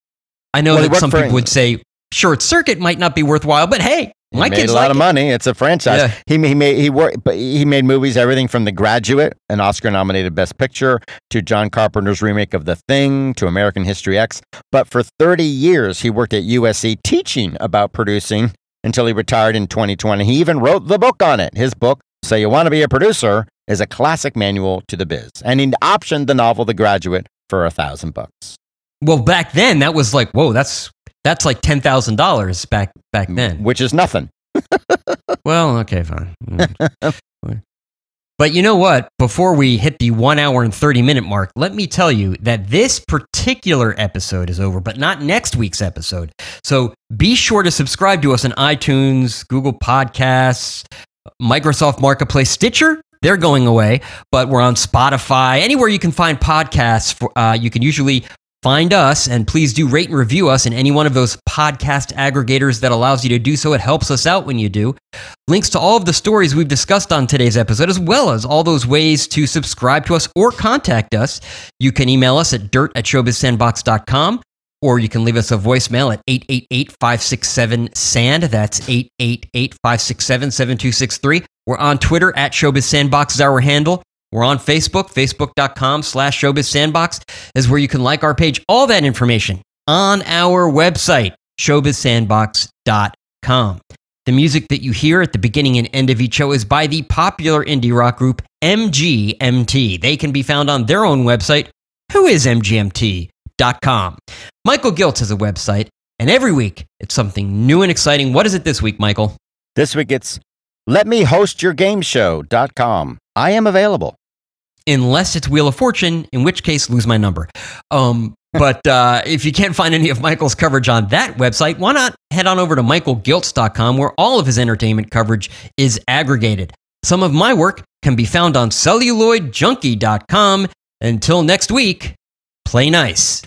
I know well, that some people would say short circuit might not be worthwhile, but hey, he my made a lot like of it. money. It's a franchise. Yeah. He, he made he worked, but he made movies everything from The Graduate, an Oscar-nominated Best Picture, to John Carpenter's remake of The Thing, to American History X. But for 30 years, he worked at USC teaching about producing until he retired in 2020. He even wrote the book on it. His book, "So You Want to Be a Producer," is a classic manual to the biz, and he optioned the novel The Graduate for a thousand bucks. Well, back then that was like, whoa, that's that's like ten thousand dollars back back then, which is nothing. well, okay, fine. But you know what? Before we hit the one hour and 30 minute mark, let me tell you that this particular episode is over, but not next week's episode. So be sure to subscribe to us on iTunes, Google Podcasts, Microsoft Marketplace, Stitcher. They're going away, but we're on Spotify. Anywhere you can find podcasts, for, uh, you can usually Find us and please do rate and review us in any one of those podcast aggregators that allows you to do so. It helps us out when you do. Links to all of the stories we've discussed on today's episode, as well as all those ways to subscribe to us or contact us. You can email us at dirt at showbizsandbox.com or you can leave us a voicemail at 888-567-SAND. That's 888-567-7263. We're on Twitter at showbizsandbox is our handle. We're on Facebook, facebook.com slash showbiz sandbox is where you can like our page. All that information on our website, showbizsandbox.com. The music that you hear at the beginning and end of each show is by the popular indie rock group MGMT. They can be found on their own website, who is MGMT.com. Michael Giltz has a website, and every week it's something new and exciting. What is it this week, Michael? This week it's letmehostyourgameshow.com. I am available unless it's Wheel of Fortune, in which case lose my number. Um, but uh, if you can't find any of Michael's coverage on that website, why not head on over to michaelgiltz.com where all of his entertainment coverage is aggregated. Some of my work can be found on celluloidjunkie.com. Until next week, play nice.